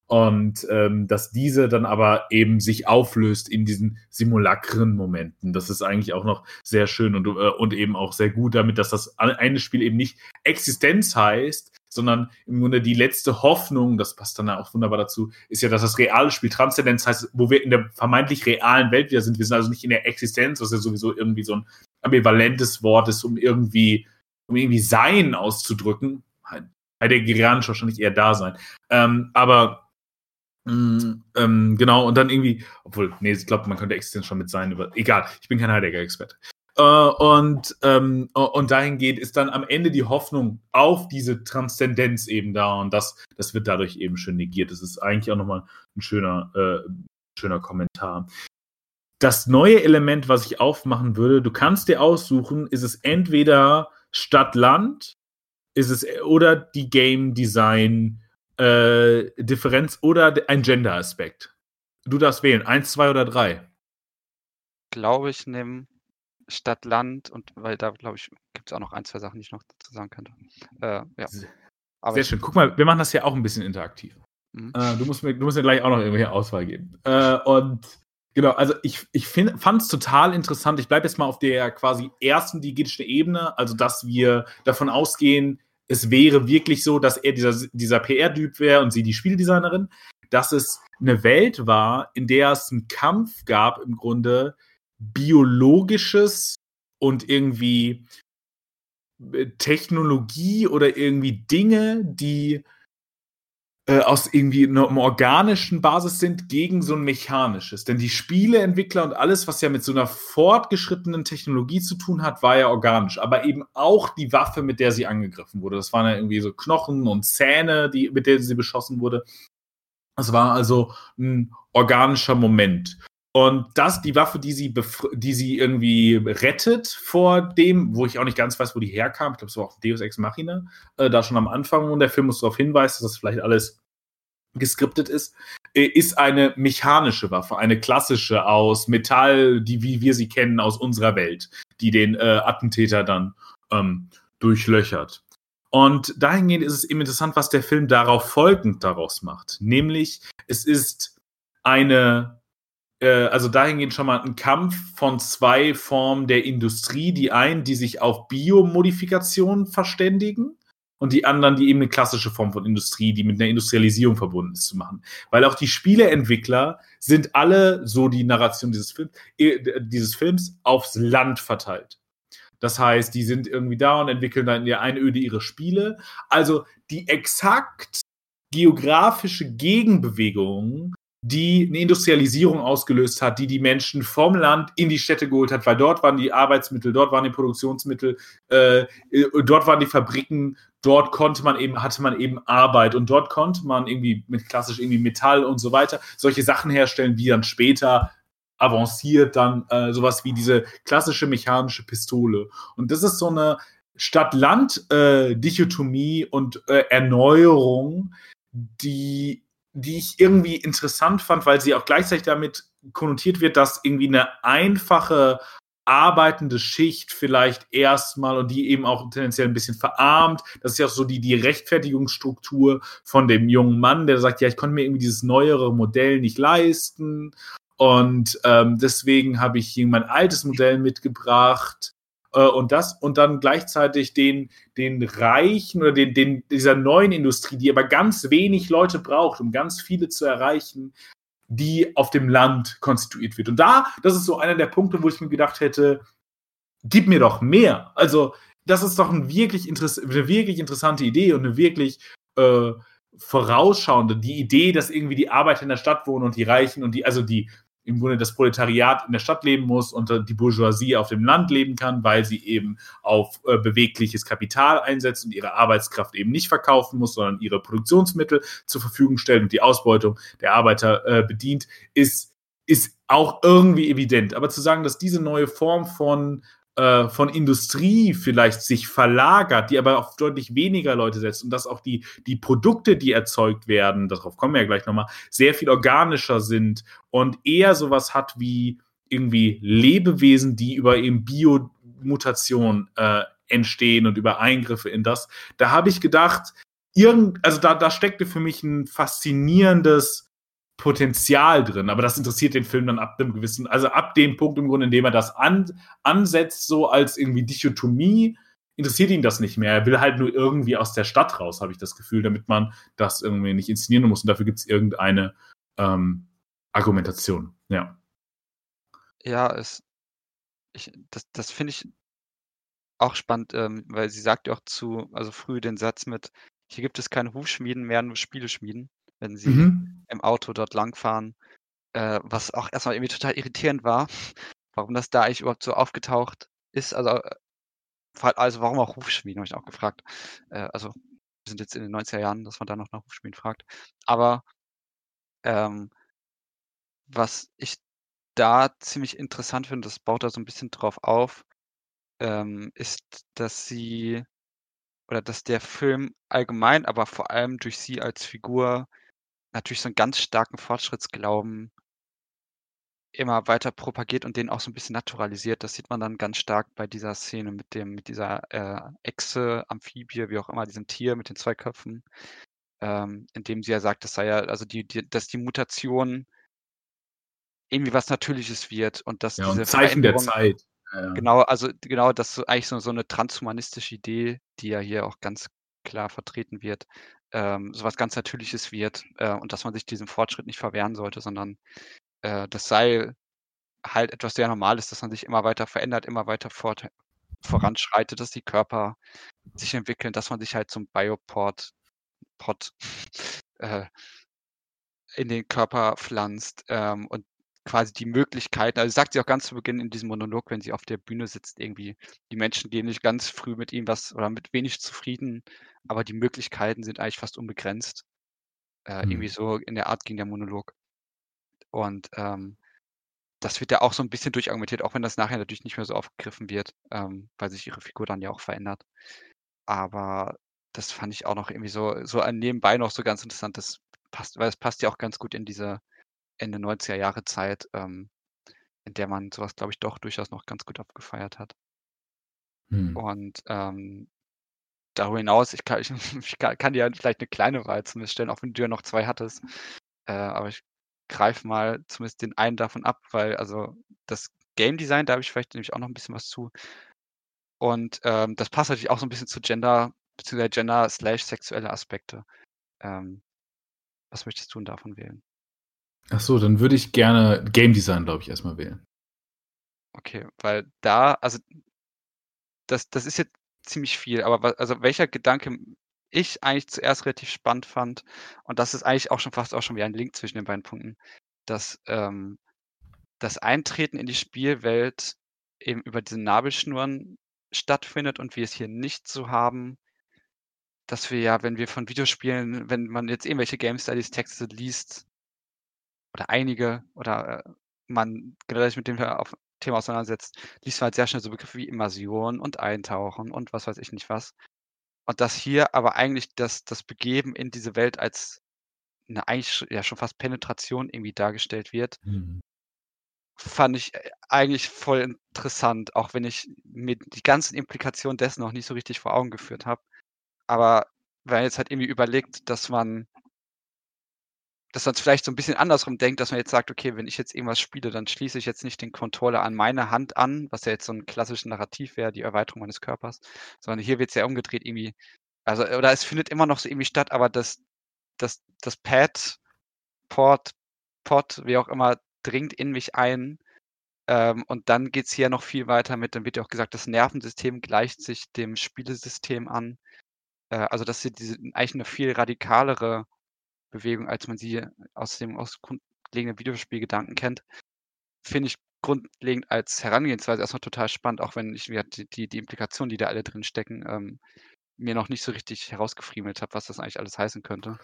Und ähm, dass diese dann aber eben sich auflöst in diesen simulakren Momenten. Das ist eigentlich auch noch sehr schön und, äh, und eben auch sehr gut damit, dass das eine Spiel eben nicht Existenz heißt, sondern im Grunde die letzte Hoffnung, das passt dann auch wunderbar dazu, ist ja, dass das reale Spiel Transzendenz heißt, wo wir in der vermeintlich realen Welt wieder sind. Wir sind also nicht in der Existenz, was ja sowieso irgendwie so ein ambivalentes Wort ist, um irgendwie um irgendwie Sein auszudrücken. Heideggerianisch wahrscheinlich eher da sein. Ähm, aber mm, ähm, genau, und dann irgendwie, obwohl, nee, ich glaube, man könnte Existenz schon mit Sein über. Egal, ich bin kein Heidegger-Experte. Äh, und, ähm, und dahingehend ist dann am Ende die Hoffnung auf diese Transzendenz eben da und das, das wird dadurch eben schön negiert. Das ist eigentlich auch nochmal ein schöner, äh, schöner Kommentar das neue Element, was ich aufmachen würde, du kannst dir aussuchen, ist es entweder Stadt-Land ist es oder die Game Design äh, Differenz oder ein Gender Aspekt. Du darfst wählen, eins, zwei oder drei. Glaube ich, nehme Stadt-Land und weil da, glaube ich, gibt es auch noch ein, zwei Sachen, die ich noch dazu sagen könnte. Äh, ja. Aber Sehr schön. Guck mal, wir machen das ja auch ein bisschen interaktiv. Mhm. Äh, du, musst mir, du musst mir gleich auch noch irgendwelche Auswahl geben. Äh, und Genau, also ich, ich fand es total interessant. Ich bleibe jetzt mal auf der quasi ersten diegitischen Ebene, also dass wir davon ausgehen, es wäre wirklich so, dass er dieser, dieser PR-Typ wäre und sie die Spieldesignerin, dass es eine Welt war, in der es einen Kampf gab, im Grunde biologisches und irgendwie äh, Technologie oder irgendwie Dinge, die äh, aus irgendwie einer organischen Basis sind gegen so ein mechanisches. Denn die Spieleentwickler und alles, was ja mit so einer fortgeschrittenen Technologie zu tun hat, war ja organisch. Aber eben auch die Waffe, mit der sie angegriffen wurde. Das waren ja irgendwie so Knochen und Zähne, die, mit denen sie beschossen wurde. Das war also ein organischer Moment. Und das, die Waffe, die sie, die sie irgendwie rettet vor dem, wo ich auch nicht ganz weiß, wo die herkam, ich glaube, es war auch Deus Ex Machina, äh, da schon am Anfang und der Film muss darauf hinweisen, dass das vielleicht alles geskriptet ist, äh, ist eine mechanische Waffe, eine klassische aus Metall, die wie wir sie kennen aus unserer Welt, die den äh, Attentäter dann ähm, durchlöchert. Und dahingehend ist es eben interessant, was der Film darauf folgend daraus macht. Nämlich, es ist eine also dahingehend schon mal ein Kampf von zwei Formen der Industrie. Die einen, die sich auf Biomodifikation verständigen und die anderen, die eben eine klassische Form von Industrie, die mit einer Industrialisierung verbunden ist, zu machen. Weil auch die Spieleentwickler sind alle, so die Narration dieses, Film, äh, dieses Films, aufs Land verteilt. Das heißt, die sind irgendwie da und entwickeln dann in der Einöde ihre Spiele. Also die exakt geografische Gegenbewegung die eine Industrialisierung ausgelöst hat, die die Menschen vom Land in die Städte geholt hat, weil dort waren die Arbeitsmittel, dort waren die Produktionsmittel, äh, dort waren die Fabriken, dort konnte man eben, hatte man eben Arbeit und dort konnte man irgendwie mit klassisch irgendwie Metall und so weiter solche Sachen herstellen, wie dann später avanciert dann äh, sowas wie diese klassische mechanische Pistole. Und das ist so eine Stadt-Land-Dichotomie äh, und äh, Erneuerung, die die ich irgendwie interessant fand, weil sie auch gleichzeitig damit konnotiert wird, dass irgendwie eine einfache arbeitende Schicht vielleicht erstmal und die eben auch tendenziell ein bisschen verarmt. Das ist ja auch so die, die Rechtfertigungsstruktur von dem jungen Mann, der sagt, ja, ich konnte mir irgendwie dieses neuere Modell nicht leisten und ähm, deswegen habe ich mein altes Modell mitgebracht und das und dann gleichzeitig den, den reichen oder den, den, dieser neuen Industrie, die aber ganz wenig Leute braucht, um ganz viele zu erreichen, die auf dem Land konstituiert wird. Und da, das ist so einer der Punkte, wo ich mir gedacht hätte, gib mir doch mehr. Also, das ist doch ein wirklich eine wirklich interessante Idee und eine wirklich äh, vorausschauende, die Idee, dass irgendwie die Arbeiter in der Stadt wohnen und die Reichen und die, also die im Grunde das Proletariat in der Stadt leben muss und die Bourgeoisie auf dem Land leben kann, weil sie eben auf äh, bewegliches Kapital einsetzt und ihre Arbeitskraft eben nicht verkaufen muss, sondern ihre Produktionsmittel zur Verfügung stellt und die Ausbeutung der Arbeiter äh, bedient, ist, ist auch irgendwie evident. Aber zu sagen, dass diese neue Form von äh, von Industrie vielleicht sich verlagert, die aber auf deutlich weniger Leute setzt und dass auch die, die Produkte, die erzeugt werden, darauf kommen wir ja gleich nochmal, sehr viel organischer sind und eher sowas hat wie irgendwie Lebewesen, die über eben Biomutation äh, entstehen und über Eingriffe in das. Da habe ich gedacht, irgend, also da, da steckte für mich ein faszinierendes Potenzial drin, aber das interessiert den Film dann ab dem gewissen, also ab dem Punkt im Grunde, in dem er das an, ansetzt, so als irgendwie Dichotomie, interessiert ihn das nicht mehr. Er will halt nur irgendwie aus der Stadt raus, habe ich das Gefühl, damit man das irgendwie nicht inszenieren muss und dafür gibt es irgendeine ähm, Argumentation. Ja. Ja, es, ich, das, das finde ich auch spannend, ähm, weil sie sagt ja auch zu, also früh den Satz mit, hier gibt es keine Hufschmieden mehr, nur Spieleschmieden wenn sie mhm. im Auto dort langfahren. Äh, was auch erstmal irgendwie total irritierend war, warum das da eigentlich überhaupt so aufgetaucht ist. Also, äh, also warum auch Rufschmieden, habe ich auch gefragt. Äh, also, wir sind jetzt in den 90er Jahren, dass man da noch nach Rufschmieden fragt. Aber ähm, was ich da ziemlich interessant finde, das baut da so ein bisschen drauf auf, ähm, ist, dass sie oder dass der Film allgemein, aber vor allem durch sie als Figur natürlich so einen ganz starken Fortschrittsglauben immer weiter propagiert und den auch so ein bisschen naturalisiert. Das sieht man dann ganz stark bei dieser Szene mit dem mit dieser, äh, Echse, Amphibie, wie auch immer, diesem Tier mit den zwei Köpfen, ähm, indem sie ja sagt, das sei ja also die die dass die Mutation irgendwie was Natürliches wird und dass Ja, und Zeichen der Zeit. Ja, ja. Genau, also genau, das so eigentlich so so 'ne transhumanistische Idee, die ja hier auch ganz klar vertreten wird, ähm, so ganz Natürliches wird äh, und dass man sich diesem Fortschritt nicht verwehren sollte, sondern äh, das sei halt etwas sehr Normales, dass man sich immer weiter verändert, immer weiter fort, voranschreitet, dass die Körper sich entwickeln, dass man sich halt zum Bioport Pot, äh, in den Körper pflanzt ähm, und quasi die Möglichkeiten, also sagt sie auch ganz zu Beginn in diesem Monolog, wenn sie auf der Bühne sitzt, irgendwie, die Menschen gehen nicht ganz früh mit ihm was oder mit wenig zufrieden, aber die Möglichkeiten sind eigentlich fast unbegrenzt. Äh, mhm. Irgendwie so in der Art ging der Monolog. Und ähm, das wird ja auch so ein bisschen durchargumentiert, auch wenn das nachher natürlich nicht mehr so aufgegriffen wird, ähm, weil sich ihre Figur dann ja auch verändert. Aber das fand ich auch noch irgendwie so, so nebenbei noch so ganz interessant. Das passt, weil es passt ja auch ganz gut in diese Ende 90er Jahre Zeit, ähm, in der man sowas, glaube ich, doch durchaus noch ganz gut abgefeiert hat. Mhm. Und ähm, darüber hinaus, ich kann, ich, ich kann, dir vielleicht eine kleine Wahl zumindest stellen, auch wenn du ja noch zwei hattest. Äh, aber ich greife mal zumindest den einen davon ab, weil also das Game Design, da habe ich vielleicht nämlich auch noch ein bisschen was zu. Und ähm, das passt natürlich auch so ein bisschen zu Gender, beziehungsweise Gender slash sexuelle Aspekte. Ähm, was möchtest du denn davon wählen? Ach so, dann würde ich gerne Game Design, glaube ich, erstmal wählen. Okay, weil da, also das, das ist jetzt ziemlich viel, aber also welcher Gedanke ich eigentlich zuerst relativ spannend fand, und das ist eigentlich auch schon fast auch schon wie ein Link zwischen den beiden Punkten, dass ähm, das Eintreten in die Spielwelt eben über diese Nabelschnuren stattfindet und wir es hier nicht so haben, dass wir ja, wenn wir von Videospielen, wenn man jetzt irgendwelche Game Studies Texte liest, oder einige oder äh, man generell sich mit dem Thema auseinandersetzt, liest man halt sehr schnell so Begriffe wie Immersion und Eintauchen und was weiß ich nicht was. Und dass hier aber eigentlich das, das Begeben in diese Welt als eine eigentlich ja schon fast Penetration irgendwie dargestellt wird, mhm. fand ich äh, eigentlich voll interessant, auch wenn ich mir die ganzen Implikationen dessen noch nicht so richtig vor Augen geführt habe. Aber wenn man jetzt halt irgendwie überlegt, dass man dass man es vielleicht so ein bisschen andersrum denkt, dass man jetzt sagt: „Okay, wenn ich jetzt irgendwas spiele, dann schließe ich jetzt nicht den Controller an meine Hand an“, was ja jetzt so ein klassisches Narrativ wäre, die Erweiterung meines Körpers, sondern hier wird es ja umgedreht irgendwie also, oder es findet immer noch so irgendwie statt, aber das das das Pad, Port, Pod, wie auch immer, dringt in mich ein. Ähm, und dann geht es hier noch viel weiter mit dann wird ja auch gesagt, das Nervensystem gleicht sich dem Spielesystem an. Äh, also, dass sie diese eigentlich eine viel radikalere Bewegung, als man sie aus dem aus grundlegenden Videospielgedanken kennt. finde ich grundlegend als Herangehensweise erstmal total spannend, auch wenn ich die, die, Implikationen, die da alle drin stecken, ähm, mir noch nicht so richtig herausgefriemelt habe, was das eigentlich alles heißen könnte.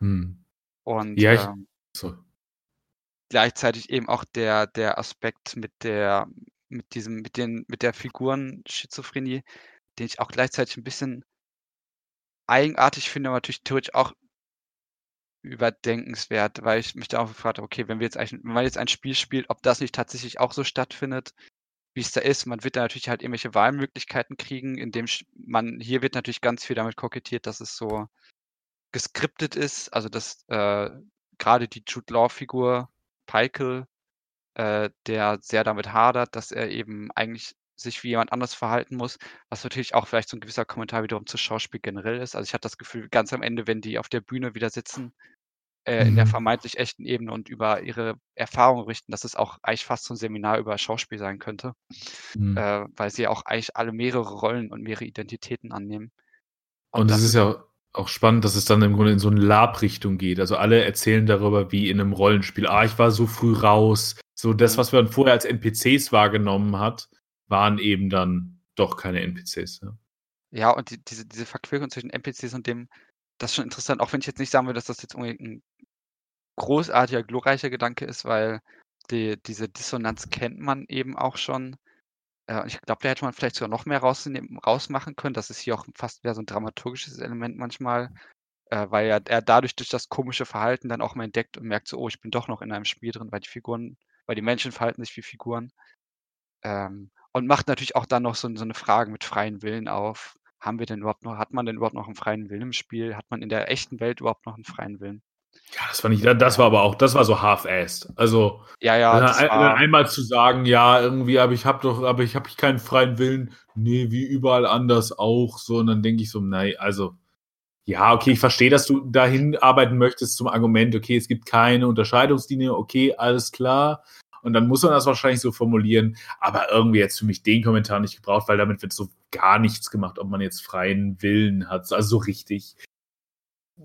Hm. Und Ja, ich ähm, so. gleichzeitig eben auch der, der Aspekt mit der, mit diesem, mit den, mit der Figuren-Schizophrenie, den ich auch gleichzeitig ein bisschen eigenartig finde, aber natürlich theoretisch auch überdenkenswert, weil ich mich da auch gefragt habe, okay, wenn wir jetzt eigentlich, wenn man jetzt ein Spiel spielt, ob das nicht tatsächlich auch so stattfindet, wie es da ist. Man wird da natürlich halt irgendwelche Wahlmöglichkeiten kriegen, indem man, hier wird natürlich ganz viel damit kokettiert, dass es so geskriptet ist, also dass äh, gerade die Jude Law-Figur Peikel, äh, der sehr damit hadert, dass er eben eigentlich sich wie jemand anders verhalten muss, was natürlich auch vielleicht so ein gewisser Kommentar wiederum zu Schauspiel generell ist. Also ich hatte das Gefühl, ganz am Ende, wenn die auf der Bühne wieder sitzen, äh, in der Mhm. vermeintlich echten Ebene und über ihre Erfahrungen richten, dass es auch eigentlich fast so ein Seminar über Schauspiel sein könnte, Mhm. äh, weil sie auch eigentlich alle mehrere Rollen und mehrere Identitäten annehmen. Und es das ist ja auch spannend, dass es dann im Grunde in so eine Lab-Richtung geht. Also alle erzählen darüber, wie in einem Rollenspiel. Ah, ich war so früh raus. So das, Mhm. was man vorher als NPCs wahrgenommen hat, waren eben dann doch keine NPCs. Ja. Ja, und die, diese, diese Verquickung zwischen NPCs und dem, das ist schon interessant, auch wenn ich jetzt nicht sagen will, dass das jetzt unbedingt ein großartiger, glorreicher Gedanke ist, weil die, diese Dissonanz kennt man eben auch schon. Äh, ich glaube, da hätte man vielleicht sogar noch mehr rausnehmen, rausmachen können. Das ist hier auch fast wieder so ein dramaturgisches Element manchmal, äh, weil er, er dadurch durch das komische Verhalten dann auch mal entdeckt und merkt so, oh, ich bin doch noch in einem Spiel drin, weil die Figuren, weil die Menschen verhalten sich wie Figuren. Ähm, und macht natürlich auch dann noch so, so eine Frage mit freien Willen auf. Haben wir denn überhaupt noch, hat man denn überhaupt noch einen freien Willen im Spiel? Hat man in der echten Welt überhaupt noch einen freien Willen? Ja, das fand ich, das war aber auch, das war so half-assed. Also Ja, ja, dann das ein, war, einmal zu sagen, ja, irgendwie, aber ich habe doch, aber ich habe keinen freien Willen. Nee, wie überall anders auch. So, und dann denke ich so, nein, also, ja, okay, ich verstehe, dass du dahin arbeiten möchtest zum Argument, okay, es gibt keine Unterscheidungslinie, okay, alles klar. Und dann muss man das wahrscheinlich so formulieren, aber irgendwie jetzt für mich den Kommentar nicht gebraucht, weil damit wird so gar nichts gemacht, ob man jetzt freien Willen hat, also so richtig.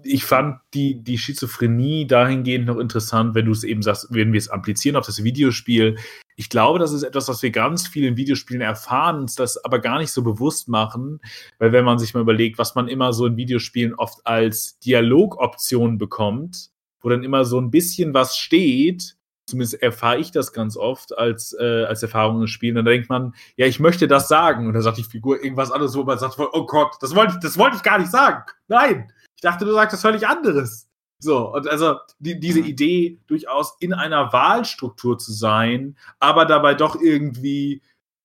Ich fand die, die Schizophrenie dahingehend noch interessant, wenn du es eben sagst, wenn wir es amplizieren auf das Videospiel. Ich glaube, das ist etwas, was wir ganz viel in Videospielen erfahren, uns das aber gar nicht so bewusst machen, weil wenn man sich mal überlegt, was man immer so in Videospielen oft als Dialogoption bekommt, wo dann immer so ein bisschen was steht, zumindest erfahre ich das ganz oft als, äh, als Erfahrung im Spiel, dann denkt man, ja, ich möchte das sagen. Und dann sagt die Figur irgendwas anderes, wo man sagt, oh Gott, das wollte ich, das wollte ich gar nicht sagen. Nein, ich dachte, du sagst das völlig anderes. So, und also die, diese Idee, durchaus in einer Wahlstruktur zu sein, aber dabei doch irgendwie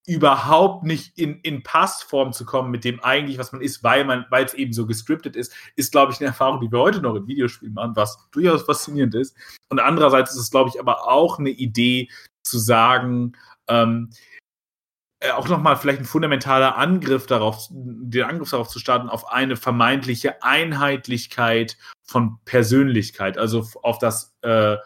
überhaupt nicht in, in Passform zu kommen mit dem eigentlich, was man ist, weil man, weil es eben so gescriptet ist, ist, glaube ich, eine Erfahrung, die wir heute noch in Videospielen machen, was durchaus faszinierend ist. Und andererseits ist es, glaube ich, aber auch eine Idee zu sagen, ähm, äh, auch nochmal vielleicht ein fundamentaler Angriff darauf, den Angriff darauf zu starten, auf eine vermeintliche Einheitlichkeit von Persönlichkeit, also auf das äh,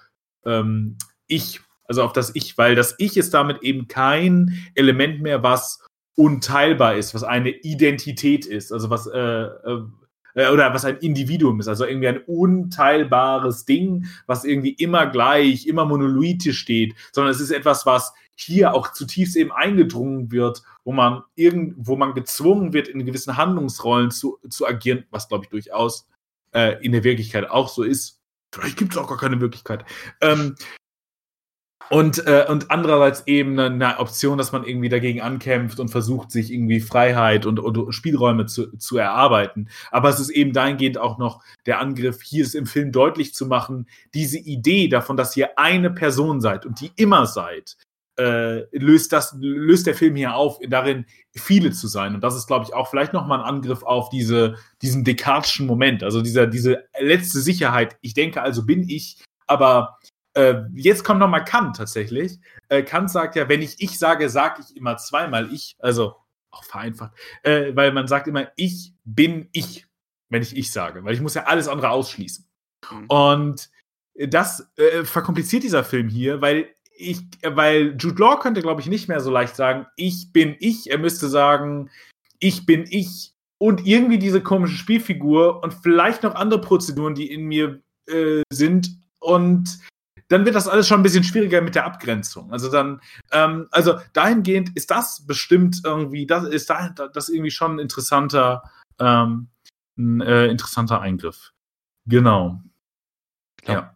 ähm, Ich, also auf das Ich, weil das Ich ist damit eben kein Element mehr, was unteilbar ist, was eine Identität ist, also was äh, äh, oder was ein Individuum ist, also irgendwie ein unteilbares Ding, was irgendwie immer gleich, immer monolithisch steht, sondern es ist etwas, was hier auch zutiefst eben eingedrungen wird, wo man irgend, wo man gezwungen wird, in gewissen Handlungsrollen zu, zu agieren, was glaube ich durchaus äh, in der Wirklichkeit auch so ist. Vielleicht gibt es auch gar keine Wirklichkeit. Ähm, und, äh, und andererseits eben eine, eine, Option, dass man irgendwie dagegen ankämpft und versucht, sich irgendwie Freiheit und, und Spielräume zu, zu erarbeiten. Aber es ist eben dahingehend auch noch der Angriff, hier ist im Film deutlich zu machen, diese Idee davon, dass ihr eine Person seid und die immer seid, äh, löst das löst der Film hier auf, darin viele zu sein und das ist glaube ich auch vielleicht noch mal ein Angriff auf diese diesen Descartes'schen Moment, also dieser diese letzte Sicherheit. Ich denke also bin ich, aber äh, jetzt kommt noch mal Kant tatsächlich. Äh, Kant sagt ja, wenn ich ich sage, sage ich immer zweimal ich, also auch vereinfacht, äh, weil man sagt immer ich bin ich, wenn ich ich sage, weil ich muss ja alles andere ausschließen. Mhm. Und das äh, verkompliziert dieser Film hier, weil ich, weil Jude Law könnte, glaube ich, nicht mehr so leicht sagen, ich bin ich. Er müsste sagen, ich bin ich und irgendwie diese komische Spielfigur und vielleicht noch andere Prozeduren, die in mir äh, sind. Und dann wird das alles schon ein bisschen schwieriger mit der Abgrenzung. Also dann, ähm, also dahingehend ist das bestimmt irgendwie, das ist da, das irgendwie schon ein interessanter, ähm, ein äh, interessanter Eingriff. Genau. Ja.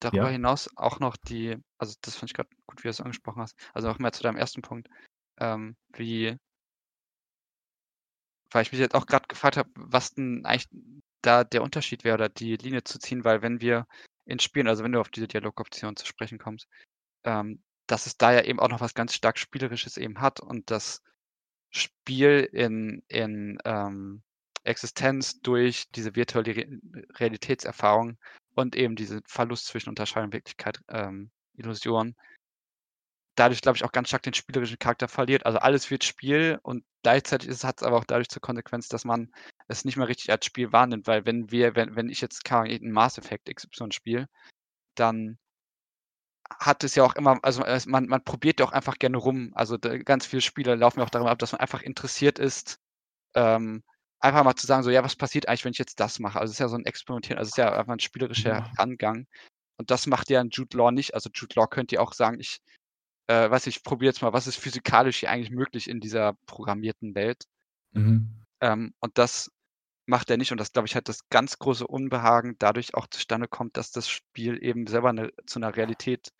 Darüber Ja. hinaus auch noch die, also das fand ich gerade gut, wie du es angesprochen hast. Also noch mehr zu deinem ersten Punkt, ähm, wie, weil ich mich jetzt auch gerade gefragt habe, was denn eigentlich da der Unterschied wäre oder die Linie zu ziehen, weil wenn wir in Spielen, also wenn du auf diese Dialogoption zu sprechen kommst, ähm, dass es da ja eben auch noch was ganz stark Spielerisches eben hat und das Spiel in, in ähm, Existenz durch diese virtuelle Re Realitätserfahrung und eben diese Verlust zwischen Unterscheidung Wirklichkeit, ähm, Illusion, dadurch, glaube ich, auch ganz stark den spielerischen Charakter verliert. Also alles wird Spiel und gleichzeitig hat es aber auch dadurch zur Konsequenz, dass man es nicht mehr richtig als Spiel wahrnimmt, weil wenn wir, wenn, wenn ich jetzt irgendein Mass Effect XY spiele, dann hat es ja auch immer, also man, man probiert ja auch einfach gerne rum. Also ganz viele Spiele laufen ja auch darüber ab, dass man einfach interessiert ist, ähm, einfach mal zu sagen, so, ja, was passiert eigentlich, wenn ich jetzt das mache? Also es ist ja so ein Experimentieren, also es ist ja einfach ein spielerischer. Angang. Und das macht ja ein Jude Law nicht. Also Jude Law könnte ja auch sagen, ich, äh, weiß ich, probiere jetzt mal, was ist physikalisch hier eigentlich möglich in dieser programmierten Welt. Mhm. Ähm, und das macht er nicht. Und das, glaube ich, hat das ganz große Unbehagen dadurch auch zustande kommt, dass das Spiel eben selber 'ne zu einer Realität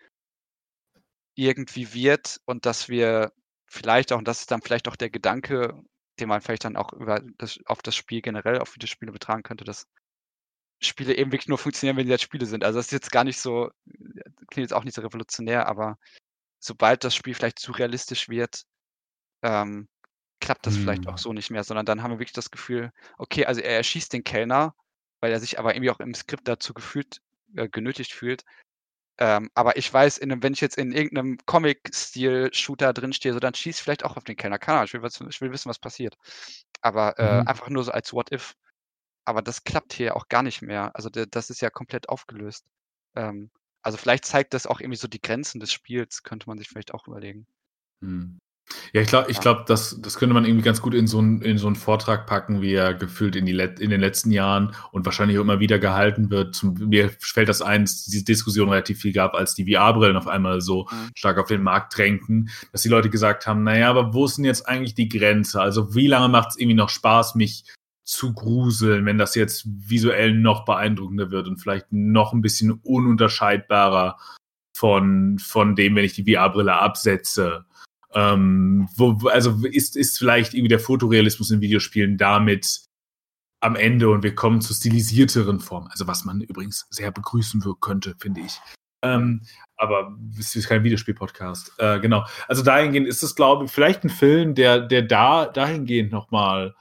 irgendwie wird und dass wir vielleicht auch und das ist dann vielleicht auch der Gedanke, den man vielleicht dann auch über das auf das Spiel generell, auf Videospiele betragen könnte, dass Spiele eben wirklich nur funktionieren, wenn sie halt Spiele sind. Also, das ist jetzt gar nicht so klingt jetzt auch nicht so revolutionär, aber sobald das Spiel vielleicht zu realistisch wird, ähm, klappt das vielleicht auch Mhm. so nicht mehr, sondern dann haben wir wirklich das Gefühl, okay, also er erschießt den Kellner, weil er sich aber irgendwie auch im Skript dazu gefühlt äh, genötigt fühlt. Ähm, aber ich weiß, in 'nem wenn ich jetzt in irgend 'nem Comic-Stil-Shooter drinstehe, so dann schieße ich vielleicht auch auf den Kellner. Keine Ahnung, ich will was ich will wissen, was passiert. Aber, äh, Mhm. einfach nur so als What if. Aber das klappt hier auch gar nicht mehr. Also, das ist ja komplett aufgelöst. Ähm, also, vielleicht zeigt das auch irgendwie so die Grenzen des Spiels, könnte man sich vielleicht auch überlegen. Mhm. Ja, ich glaube, ich Ja. glaube, das, das könnte man irgendwie ganz gut in so einen in so Vortrag packen, wie er gefühlt in, die Let in den letzten Jahren und wahrscheinlich auch immer wieder gehalten wird. Zum, mir fällt das ein, dass diese Diskussion relativ viel gab, als die VR-Brillen auf einmal so Mhm. stark auf den Markt drängten, dass die Leute gesagt haben, naja, aber wo ist denn jetzt eigentlich die Grenze? Also wie lange macht es irgendwie noch Spaß, mich zu gruseln, wenn das jetzt visuell noch beeindruckender wird und vielleicht noch ein bisschen ununterscheidbarer von, von dem, wenn ich die VR-Brille absetze. Ähm, wo, also ist, ist vielleicht irgendwie der Fotorealismus in Videospielen damit am Ende und wir kommen zu stilisierteren Formen. Also was man übrigens sehr begrüßen könnte, finde ich. Ähm, aber es ist kein Videospiel-Podcast. Äh, genau. Also dahingehend ist es, glaube ich, vielleicht ein Film, der, der da dahingehend nochmal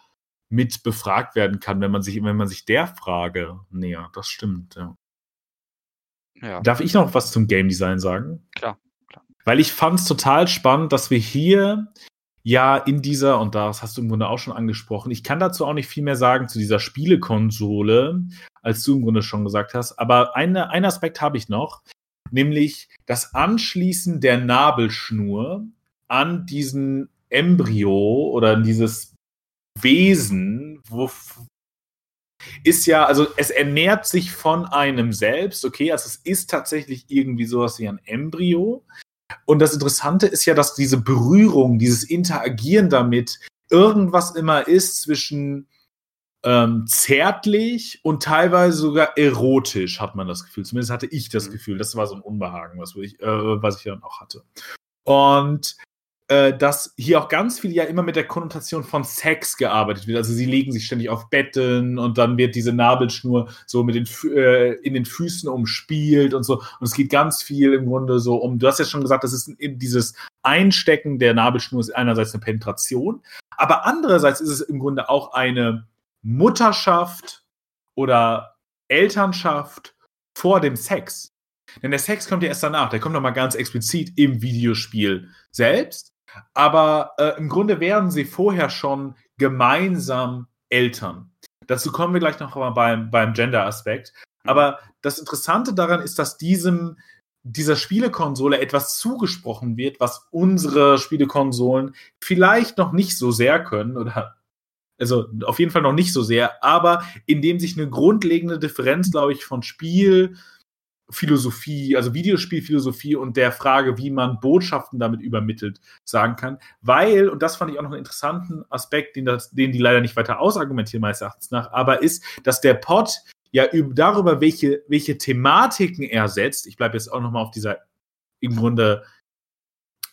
mit befragt werden kann, wenn man sich, wenn man sich der Frage nähert. Das stimmt, ja. Ja, Darf ich noch was zum Game Design sagen? klar. Weil ich fand es total spannend, dass wir hier ja in dieser, und das hast du im Grunde auch schon angesprochen, ich kann dazu auch nicht viel mehr sagen zu dieser Spielekonsole, als du im Grunde schon gesagt hast, aber eine, einen Aspekt habe ich noch, nämlich das Anschließen der Nabelschnur an diesen Embryo oder an dieses Wesen, wo ist ja, also es ernährt sich von einem selbst, okay, also es ist tatsächlich irgendwie sowas wie ein Embryo. Und das Interessante ist ja, dass diese Berührung, dieses Interagieren damit irgendwas immer ist zwischen ähm, zärtlich und teilweise sogar erotisch, hat man das Gefühl. Zumindest hatte ich das Mhm. Gefühl. Das war so ein Unbehagen, was ich, äh, was ich dann auch hatte. Und äh, dass hier auch ganz viel ja immer mit der Konnotation von Sex gearbeitet wird. Also sie legen sich ständig auf Betten und dann wird diese Nabelschnur so mit den äh, in den Füßen umspielt und so. Und es geht ganz viel im Grunde so um, du hast ja schon gesagt, das ist dieses Einstecken der Nabelschnur ist einerseits eine Penetration, aber andererseits ist es im Grunde auch eine Mutterschaft oder Elternschaft vor dem Sex. Denn der Sex kommt ja erst danach, der kommt nochmal ganz explizit im Videospiel selbst. Aber äh, im Grunde wären sie vorher schon gemeinsam Eltern. Dazu kommen wir gleich noch mal beim, beim Gender-Aspekt. Aber das Interessante daran ist, dass diesem, dieser Spielekonsole etwas zugesprochen wird, was unsere Spielekonsolen vielleicht noch nicht so sehr können oder also auf jeden Fall noch nicht so sehr, aber in dem sich eine grundlegende Differenz, glaube ich, von Spiel Philosophie, also Videospielphilosophie und der Frage, wie man Botschaften damit übermittelt, sagen kann. Weil, und das fand ich auch noch einen interessanten Aspekt, den, das, den die leider nicht weiter ausargumentieren, meines Erachtens nach, aber ist, dass der Pod ja darüber, welche, welche Thematiken er setzt, ich bleibe jetzt auch nochmal auf dieser im Grunde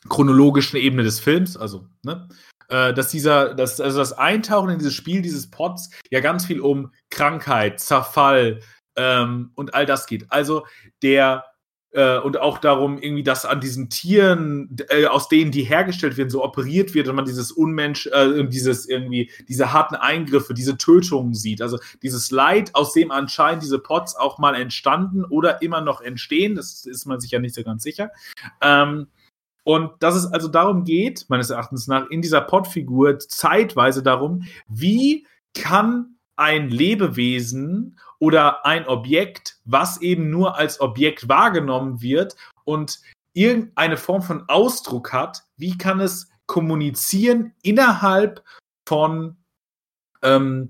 chronologischen Ebene des Films, also, ne, äh, dass dieser, dass, also das Eintauchen in dieses Spiel, dieses Pods, ja ganz viel um Krankheit, Zerfall, ähm, und all das geht. Also der äh, und auch darum, irgendwie, dass an diesen Tieren, äh, aus denen die hergestellt werden, so operiert wird und man dieses Unmensch, äh, dieses irgendwie, diese harten Eingriffe, diese Tötungen sieht. Also dieses Leid, aus dem anscheinend diese Pots auch mal entstanden oder immer noch entstehen, das ist man sich ja nicht so ganz sicher. Ähm, und dass es also darum geht, meines Erachtens nach, in dieser Podfigur zeitweise darum, wie kann ein Lebewesen oder ein Objekt, was eben nur als Objekt wahrgenommen wird und irgendeine Form von Ausdruck hat, wie kann es kommunizieren innerhalb von ähm,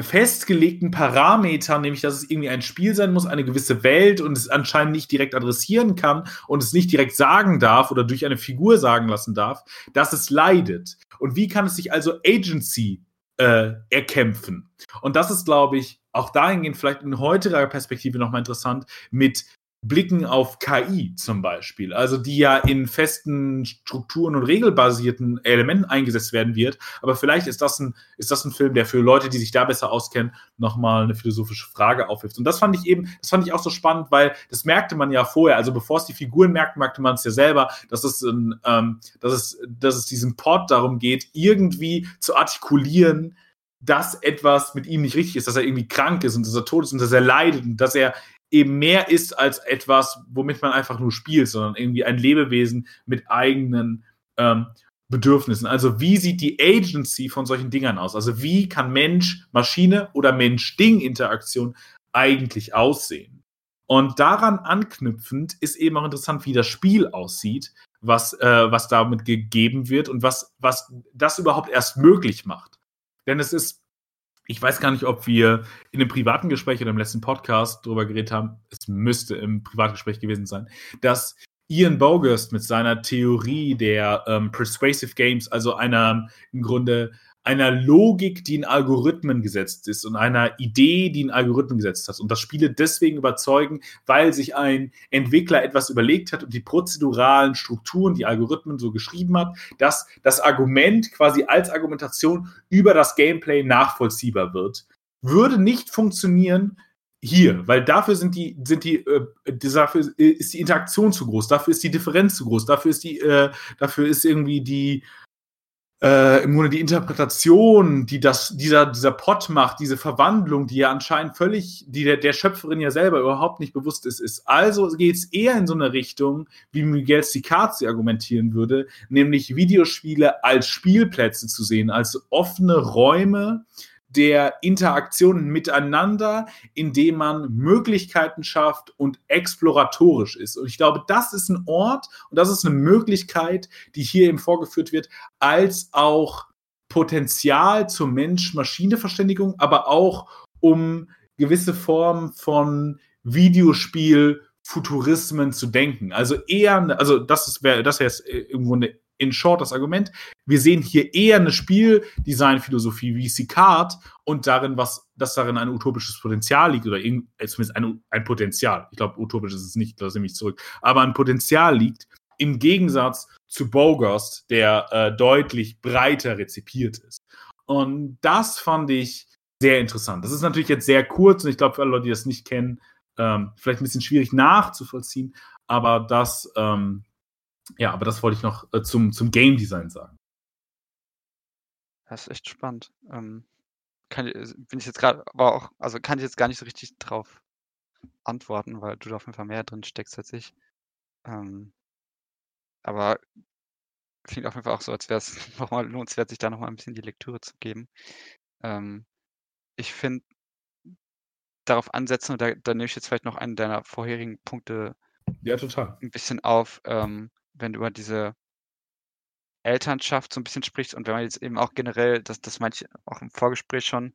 festgelegten Parametern, nämlich dass es irgendwie ein Spiel sein muss, eine gewisse Welt und es anscheinend nicht direkt adressieren kann und es nicht direkt sagen darf oder durch eine Figur sagen lassen darf, dass es leidet. Und wie kann es sich also Agency äh, erkämpfen. Und das ist, glaube ich, auch dahingehend vielleicht in heutiger Perspektive nochmal interessant mit Blicken auf KI zum Beispiel, also die ja in festen Strukturen und regelbasierten Elementen eingesetzt werden wird. Aber vielleicht ist das ein, ist das ein Film, der für Leute, die sich da besser auskennen, nochmal eine philosophische Frage aufwirft. Und das fand ich eben, das fand ich auch so spannend, weil das merkte man ja vorher. Also bevor es die Figuren merkten, merkte man es ja selber, dass es, ein, ähm, dass es, dass es diesem Pod darum geht, irgendwie zu artikulieren, dass etwas mit ihm nicht richtig ist, dass er irgendwie krank ist und dass er tot ist und dass er leidet und dass er eben mehr ist als etwas, womit man einfach nur spielt, sondern irgendwie ein Lebewesen mit eigenen ähm, Bedürfnissen. Also wie sieht die Agency von solchen Dingern aus? Also wie kann Mensch-Maschine oder Mensch-Ding-Interaktion eigentlich aussehen? Und daran anknüpfend ist eben auch interessant, wie das Spiel aussieht, was, äh, was damit gegeben wird und was, was das überhaupt erst möglich macht. Denn es ist ich weiß gar nicht, ob wir in einem privaten Gespräch oder im letzten Podcast darüber geredet haben, es müsste im Privatgespräch gewesen sein, dass Ian Bogus mit seiner Theorie der ähm, Persuasive Games, also einer im Grunde einer Logik, die in Algorithmen gesetzt ist und einer Idee, die in Algorithmen gesetzt hat. Und das Spiele deswegen überzeugen, weil sich ein Entwickler etwas überlegt hat und die prozeduralen Strukturen, die Algorithmen so geschrieben hat, dass das Argument quasi als Argumentation über das Gameplay nachvollziehbar wird. Würde nicht funktionieren, hier, weil dafür sind die, sind die, äh, dafür ist die Interaktion zu groß, dafür ist die Differenz zu groß, dafür ist die, äh, dafür ist irgendwie die, äh, im Grunde die Interpretation, die das, dieser, dieser Pot macht, diese Verwandlung, die ja anscheinend völlig, die der, der Schöpferin ja selber überhaupt nicht bewusst ist, ist. Also geht es eher in so eine Richtung, wie Miguel Sicazzi argumentieren würde, nämlich Videospiele als Spielplätze zu sehen, als offene Räume, der Interaktionen miteinander, indem man Möglichkeiten schafft und exploratorisch ist. Und ich glaube, das ist ein Ort und das ist eine Möglichkeit, die hier eben vorgeführt wird, als auch Potenzial zur Mensch-Maschine-Verständigung, aber auch um gewisse Formen von Videospiel Futurismen zu denken. Also eher, also das wäre das wäre im Grunde in short das Argument. Wir sehen hier eher eine Spieldesign-Philosophie wie Sicard und darin, was, dass darin ein utopisches Potenzial liegt oder äh, zumindest ein, ein Potenzial. Ich glaube, utopisch ist es nicht, da nehme ich zurück. Aber ein Potenzial liegt im Gegensatz zu Bogost, der äh, deutlich breiter rezipiert ist. Und das fand ich sehr interessant. Das ist natürlich jetzt sehr kurz und ich glaube, für alle Leute, die das nicht kennen, ähm, vielleicht ein bisschen schwierig nachzuvollziehen, aber das ähm, ja, aber das wollte ich noch äh, zum, zum Game Design sagen. Das ist echt spannend. Ähm, kann, äh, bin ich jetzt gerade, aber auch, also kann ich jetzt gar nicht so richtig drauf antworten, weil du da auf jeden Fall mehr drin steckst als ich. Ähm, aber klingt auf jeden Fall auch so, als wäre es nochmal lohnenswert, sich da nochmal ein bisschen die Lektüre zu geben. Ähm, ich finde, darauf ansetzen, und da, da nehme ich jetzt vielleicht noch einen deiner vorherigen Punkte ja, total. ein bisschen auf, ähm, wenn du über diese Elternschaft so ein bisschen sprichst und wenn man jetzt eben auch generell, das, das meinte ich auch im Vorgespräch schon,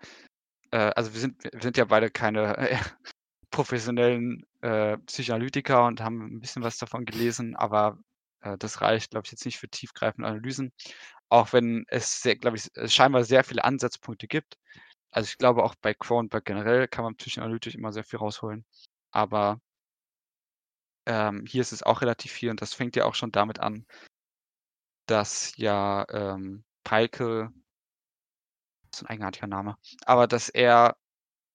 äh, also wir sind, wir sind ja beide keine äh, professionellen äh, Psychoanalytiker und haben ein bisschen was davon gelesen, aber äh, das reicht, glaube ich, jetzt nicht für tiefgreifende Analysen. Auch wenn es, glaube ich, scheinbar sehr viele Ansatzpunkte gibt. Also ich glaube, auch bei Cronenberg generell kann man psychoanalytisch immer sehr viel rausholen. Aber ähm, hier ist es auch relativ viel und das fängt ja auch schon damit an, dass ja ähm, Peike, das ist ein eigenartiger Name, aber dass er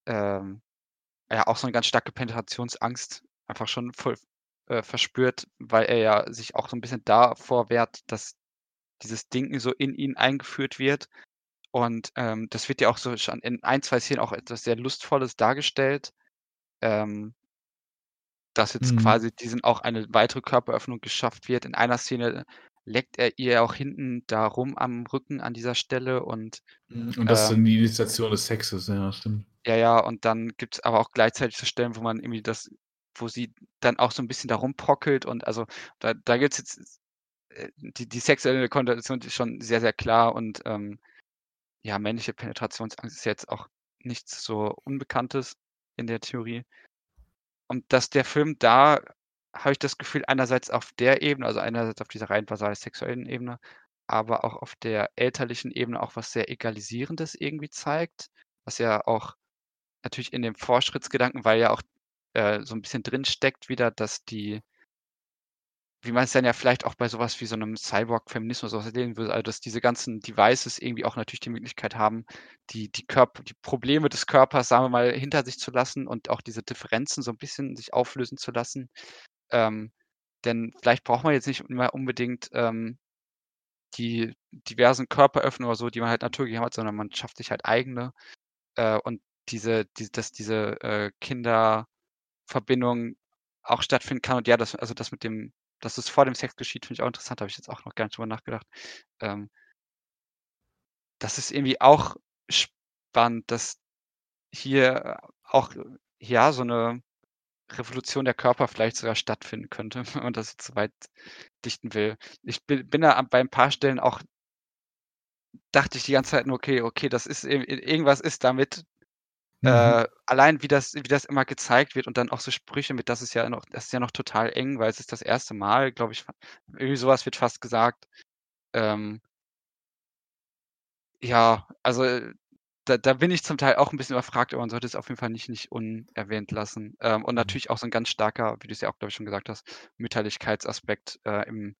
ähm, ja auch so eine ganz starke Penetrationsangst einfach schon voll äh, verspürt, weil er ja sich auch so ein bisschen davor wehrt, dass dieses Ding so in ihn eingeführt wird. Und ähm, das wird ja auch so schon in ein, zwei Szenen auch etwas sehr Lustvolles dargestellt. Ähm, dass jetzt Mhm. quasi diesen auch eine weitere Körperöffnung geschafft wird. In einer Szene leckt er ihr auch hinten da rum am Rücken an dieser Stelle und Und das ist ähm dann die Initiation des Sexes, ja, stimmt. ja, ja, und dann gibt's aber auch gleichzeitig so Stellen, wo man irgendwie das wo sie dann auch so 'n bisschen da rumprockelt und also da da gibt's jetzt äh, die die sexuelle Konnotation ist schon sehr, sehr klar und, ähm, ja, männliche Penetrationsangst ist jetzt auch nichts so Unbekanntes in der Theorie. Und dass der Film da habe ich das Gefühl, einerseits auf der Ebene, also einerseits auf dieser rein basal sexuellen Ebene, aber auch auf der elterlichen Ebene auch was sehr Egalisierendes irgendwie zeigt, was ja auch natürlich in dem Fortschrittsgedanken, weil ja auch, äh, so 'n bisschen drinsteckt wieder, dass die wie man es dann ja vielleicht auch bei so was wie so 'nem Cyborg-Feminismus sehen würde, also dass diese ganzen Devices irgendwie auch natürlich die Möglichkeit haben, die die Körp die Probleme des Körpers, sagen wir mal, hinter sich zu lassen und auch diese Differenzen so 'n bisschen sich auflösen zu lassen. Ähm, denn vielleicht braucht man jetzt nicht immer unbedingt, ähm, die diversen Körperöffnungen oder so, die man halt naturgegeben hat, sondern man schafft sich halt eigene. Äh, und diese die dass diese, äh, Kinderverbindung auch stattfinden kann und ja, das also das mit dem dass es vor dem Sex geschieht, finde ich auch interessant, habe ich jetzt auch noch gar nicht drüber nachgedacht. Ähm das ist irgendwie auch spannend, dass hier auch, ja, so 'ne Revolution der Körper vielleicht sogar stattfinden könnte, wenn man das so weit dichten will. Ich bi bin da bei 'n paar Stellen auch dachte ich die ganze Zeit nur: „Okay, okay, das ist ir irgendwas ist damit“ Mhm. äh, allein wie das wie das immer gezeigt wird und dann auch so Sprüche mit: „Das ist ja noch das ist ja noch total eng, weil es ist das erste Mal“, glaube ich, irgendwie so was wird fast gesagt. Ähm ja, also, äh, da da bin ich zum Teil auch 'n bisschen überfragt, aber man sollte es auf jeden Fall nicht nicht unerwähnt lassen. Ähm, und Mhm. natürlich auch so 'n ganz starker, wie du's ja auch, glaube ich, schon gesagt hast, Mütterlichkeitsaspekt, äh, im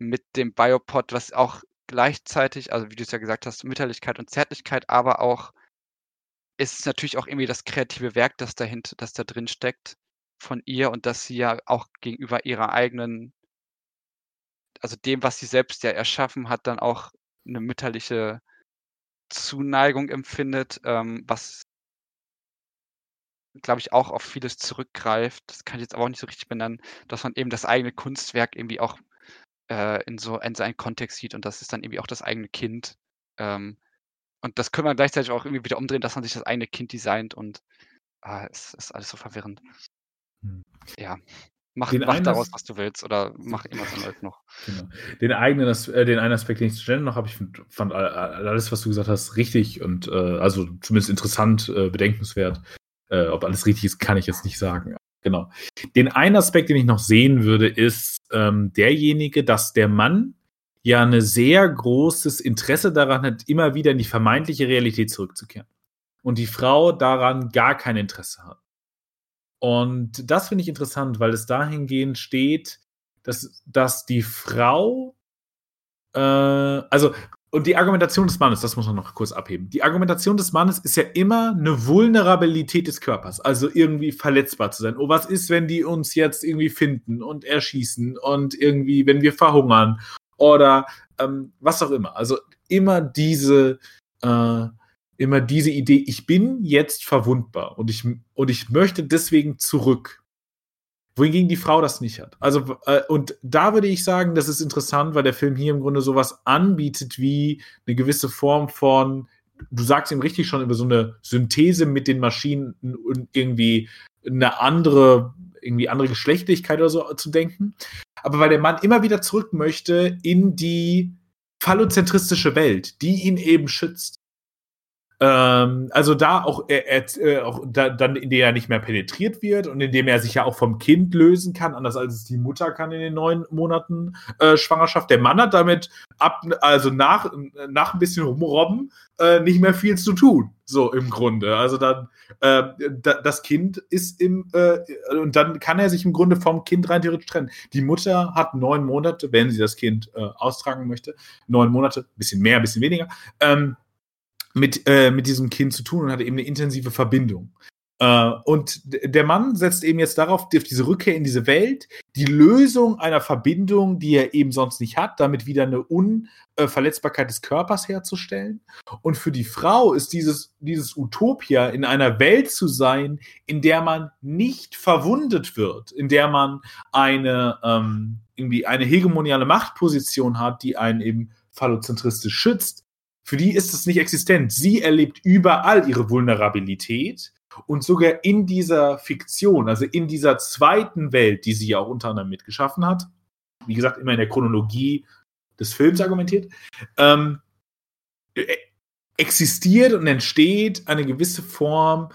mit dem Biopod, was auch gleichzeitig also, wie du's ja gesagt hast, Mütterlichkeit und Zärtlichkeit, aber auch es ist natürlich auch irgendwie das kreative Werk, das dahint das da drin steckt von ihr und dass sie ja auch gegenüber ihrer eigenen also dem, was sie selbst ja erschaffen hat, dann auch 'ne mütterliche Zuneigung empfindet, ähm, was glaube ich, auch auf vieles zurückgreift. Das kann ich jetzt aber auch nicht so richtig benennen, dass man eben das eigene Kunstwerk irgendwie auch, äh, in so in seinen Kontext sieht und das ist dann irgendwie auch das eigene Kind. Ähm, und das können wir gleichzeitig auch irgendwie wieder umdrehen, dass man sich das eigene Kind designt und, ah, es ist alles so verwirrend. Mhm. Ja, mach Den mach daraus, As was du willst oder mach emotionales noch. Genau. Den eigenen äh, den einen Aspekt, den ich zu stellen noch habe, ich finde fand alles, was du gesagt hast, richtig und, äh, also zumindest interessant, äh, bedenkenswert. Äh, ob alles richtig ist, kann ich jetzt nicht sagen. Genau. Den einen Aspekt, den ich noch sehen würde, ist, ähm, derjenige, dass der Mann ja 'ne sehr großes Interesse daran hat, immer wieder in die vermeintliche Realität zurückzukehren. Und die Frau daran gar kein Interesse hat. Und das finde ich interessant, weil es dahingehend steht, dass dass die Frau äh, also und die Argumentation des Mannes, das muss man noch kurz abheben. Die Argumentation des Mannes ist ja immer 'ne Vulnerabilität des Körpers, also irgendwie verletzbar zu sein. „Oh, was ist, wenn die uns jetzt irgendwie finden und erschießen und irgendwie, wenn wir verhungern?“ Oder, ähm, was auch immer. Also, immer diese äh, immer diese Idee: „Ich bin jetzt verwundbar und ich und ich möchte deswegen zurück.“ Wohingegen die Frau das nicht hat. Also, äh, und da würde ich sagen, das ist interessant, weil der Film hier im Grunde so was anbietet wie 'ne gewisse Form von du sagst eben richtig schon, über so 'ne Synthese mit den Maschinen und irgendwie 'ne andere irgendwie andere Geschlechtlichkeit oder so zu denken. Aber weil der Mann immer wieder zurück möchte in die phallozentristische Welt, die ihn eben schützt. Ähm, also da auch, er, er, äh, auch da, dann, indem er nicht mehr penetriert wird und indem er sich ja auch vom Kind lösen kann, anders als es die Mutter kann in den neun Monaten äh, Schwangerschaft. Der Mann hat damit ab, also nach, nach ein bisschen rumrobben, äh, nicht mehr viel zu tun. So im Grunde. Also dann, äh, da, das Kind ist im, äh, und dann kann er sich im Grunde vom Kind rein theoretisch trennen. Die Mutter hat neun Monate, wenn sie das Kind äh, austragen möchte, neun Monate, bisschen mehr, bisschen weniger, ähm, mit, äh, mit diesem Kind zu tun und hat eben eine intensive Verbindung. Äh, und der Mann setzt eben jetzt darauf, auf diese Rückkehr in diese Welt, die Lösung einer Verbindung, die er eben sonst nicht hat, damit wieder eine Unverletzbarkeit des Körpers herzustellen. Und für die Frau ist dieses, dieses Utopia, in einer Welt zu sein, in der man nicht verwundet wird, in der man eine, ähm, irgendwie eine hegemoniale Machtposition hat, die einen eben phallozentristisch schützt, für die ist es nicht existent. Sie erlebt überall ihre Vulnerabilität und sogar in dieser Fiktion, also in dieser zweiten Welt, die sie ja auch unter anderem mitgeschaffen hat, wie gesagt, immer in der Chronologie des Films argumentiert, ähm, e-, existiert und entsteht eine gewisse Form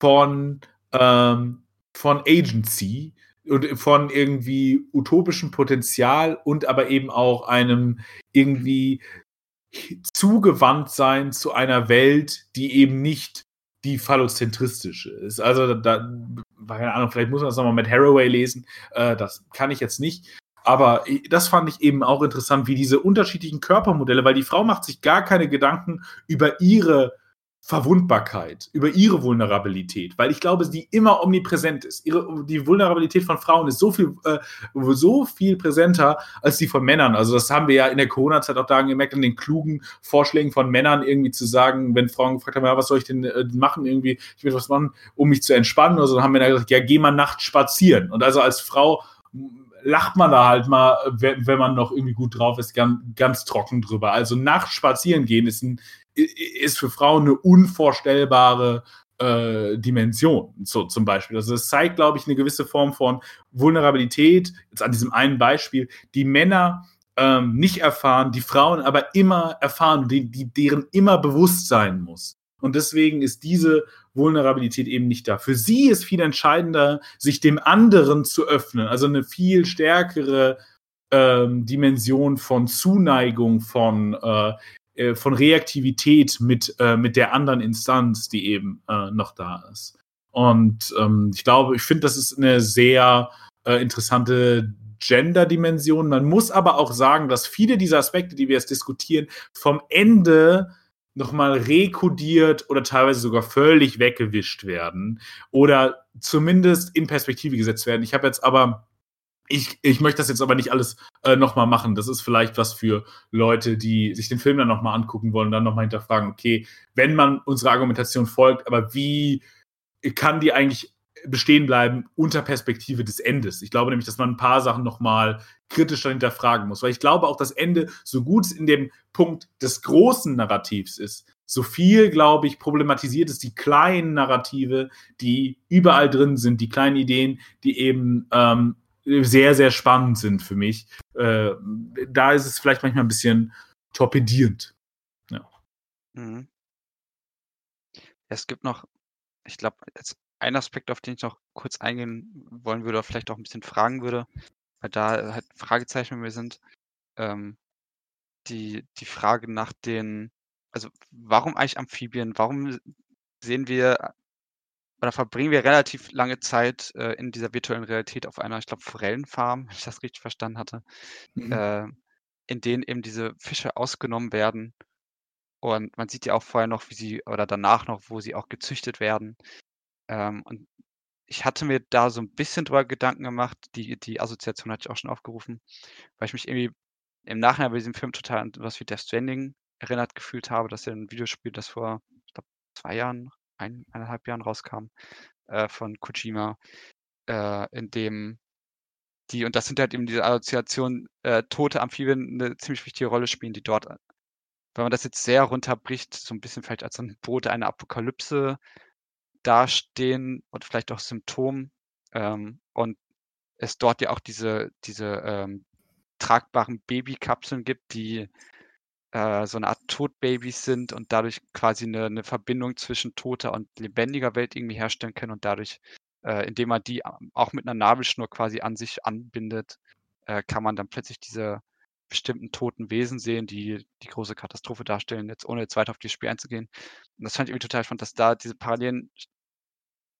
von, ähm, von Agency und von irgendwie utopischem Potenzial und aber eben auch einem irgendwie zugewandt sein zu einer Welt, die eben nicht die phallozentristische ist. Also da, keine Ahnung, vielleicht muss man das nochmal mit Haraway lesen. Äh, das kann ich jetzt nicht. Aber das fand ich eben auch interessant, wie diese unterschiedlichen Körpermodelle, weil die Frau macht sich gar keine Gedanken über ihre Verwundbarkeit, über ihre Vulnerabilität, weil ich glaube, die immer omnipräsent ist. Ihre, die Vulnerabilität von Frauen ist so viel, äh, so viel präsenter als die von Männern. Also das haben wir ja in der Corona-Zeit auch da gemerkt, an den klugen Vorschlägen von Männern irgendwie zu sagen, wenn Frauen gefragt haben, ja, was soll ich denn äh, machen irgendwie, ich will was machen, um mich zu entspannen oder so, dann haben Männer gesagt, ja, geh mal nachts spazieren. Und also als Frau lacht man da halt mal, wenn man noch irgendwie gut drauf ist, ganz, ganz trocken drüber. Also nachts spazieren gehen ist ein ist für Frauen eine unvorstellbare äh, Dimension, so zum Beispiel. Also es zeigt, glaube ich, eine gewisse Form von Vulnerabilität, jetzt an diesem einen Beispiel, die Männer ähm, nicht erfahren, die Frauen aber immer erfahren, die, die, deren immer bewusst sein muss. Und deswegen ist diese Vulnerabilität eben nicht da. Für sie ist viel entscheidender, sich dem anderen zu öffnen, also eine viel stärkere ähm, Dimension von Zuneigung, von äh, äh, von Reaktivität mit, äh, mit der anderen Instanz, die eben äh, noch da ist. Und ähm, ich glaube, ich finde, das ist eine sehr äh, interessante Gender-Dimension. Man muss aber auch sagen, dass viele dieser Aspekte, die wir jetzt diskutieren, vom Ende nochmal rekodiert oder teilweise sogar völlig weggewischt werden oder zumindest in Perspektive gesetzt werden. Ich habe jetzt aber ich, ich möchte das jetzt aber nicht alles äh, nochmal machen. Das ist vielleicht was für Leute, die sich den Film dann nochmal angucken wollen, dann nochmal hinterfragen, okay, wenn man unserer Argumentation folgt, aber wie kann die eigentlich bestehen bleiben unter Perspektive des Endes? Ich glaube nämlich, dass man ein paar Sachen nochmal kritischer hinterfragen muss, weil ich glaube auch, das Ende, so gut es in dem Punkt des großen Narrativs ist, so viel, glaube ich, problematisiert ist die kleinen Narrative, die überall drin sind, die kleinen Ideen, die eben ähm, sehr, sehr spannend sind für mich. Äh, da ist es vielleicht manchmal ein bisschen torpedierend. Ja. Mhm. Es gibt noch, ich glaube, ein Aspekt, auf den ich noch kurz eingehen wollen würde, oder vielleicht auch ein bisschen fragen würde, weil da halt Fragezeichen mir sind. Ähm, die, die Frage nach den, also warum eigentlich Amphibien? Warum sehen wir oder verbringen wir relativ lange Zeit äh, in dieser virtuellen Realität auf einer, ich glaube, Forellenfarm, wenn ich das richtig verstanden hatte, mhm. äh, in denen eben diese Fische ausgenommen werden. Und man sieht ja auch vorher noch, wie sie, oder danach noch, wo sie auch gezüchtet werden. Ähm, und ich hatte mir da so ein bisschen drüber Gedanken gemacht, die, die Assoziation hatte ich auch schon aufgerufen, weil ich mich irgendwie im Nachhinein bei diesem Film total an was wie Death Stranding erinnert gefühlt habe, dass er ein Videospiel, das vor, ich glaube, zwei Jahren ein, eineinhalb Jahren rauskam, äh, von Kojima, äh, in dem die, und das sind halt eben diese Assoziationen, äh, tote Amphibien eine ziemlich wichtige Rolle spielen, die dort, wenn man das jetzt sehr runterbricht, so ein bisschen vielleicht als so ein Bote einer Apokalypse dastehen und vielleicht auch Symptom. Ähm, und es dort ja auch diese, diese ähm, tragbaren Babykapseln gibt, die äh, so eine Art Todbabys sind und dadurch quasi eine, eine Verbindung zwischen toter und lebendiger Welt irgendwie herstellen können und dadurch, äh, indem man die auch mit einer Nabelschnur quasi an sich anbindet, äh, kann man dann plötzlich diese bestimmten toten Wesen sehen, die die große Katastrophe darstellen, jetzt ohne jetzt weiter auf das Spiel einzugehen. Und das fand ich irgendwie total spannend, dass da diese Parallelen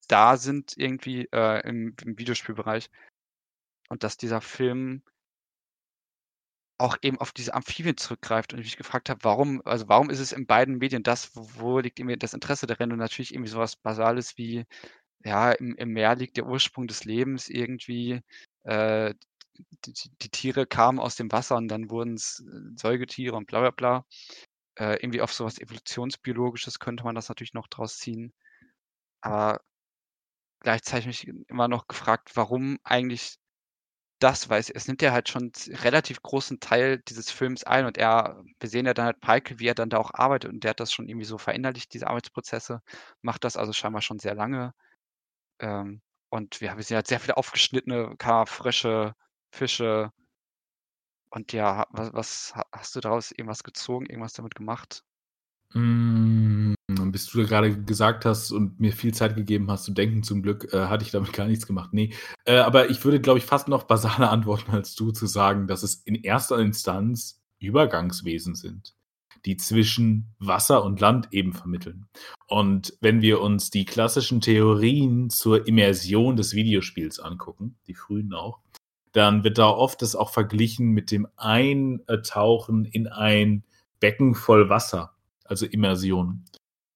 da sind irgendwie äh, im, im Videospielbereich und dass dieser Film auch eben auf diese Amphibien zurückgreift und ich mich gefragt habe, warum, also warum ist es in beiden Medien das, wo liegt irgendwie das Interesse darin und natürlich irgendwie sowas Basales wie, ja, im, im Meer liegt der Ursprung des Lebens irgendwie, äh, die, die, Tiere kamen aus dem Wasser und dann wurden es äh, Säugetiere und bla bla bla. Äh, irgendwie auf sowas Evolutionsbiologisches könnte man das natürlich noch draus ziehen. Aber gleichzeitig mich immer noch gefragt, warum eigentlich das, weil es, nimmt ja halt schon relativ großen Teil dieses Films ein und er, wir sehen ja dann halt Pike, wie er dann da auch arbeitet und der hat das schon irgendwie so verinnerlicht, diese Arbeitsprozesse, macht das also scheinbar schon sehr lange. Ähm, und wir, wir sehen halt sehr viele aufgeschnittene, Frösche, Fische. Und ja, was, was hast du daraus irgendwas gezogen, irgendwas damit gemacht? Mm, bis du gerade gesagt hast und mir viel Zeit gegeben hast zu denken, zum Glück, äh, hatte ich damit gar nichts gemacht. Nee. Äh, aber ich würde, glaube ich, fast noch basaler antworten als du, zu sagen, dass es in erster Instanz Übergangswesen sind, die zwischen Wasser und Land eben vermitteln. Und wenn wir uns die klassischen Theorien zur Immersion des Videospiels angucken, die frühen auch, dann wird da oft das auch verglichen mit dem Eintauchen in ein Becken voll Wasser also Immersion.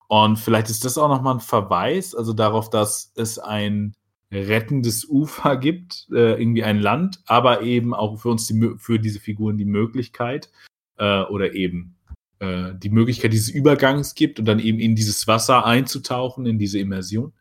Und vielleicht ist das auch nochmal ein Verweis, also darauf, dass es ein rettendes Ufer gibt, äh, irgendwie ein Land, aber eben auch für uns, die, für diese Figuren die Möglichkeit äh, oder eben äh, die Möglichkeit dieses Übergangs gibt und dann eben in dieses Wasser einzutauchen, in diese Immersion.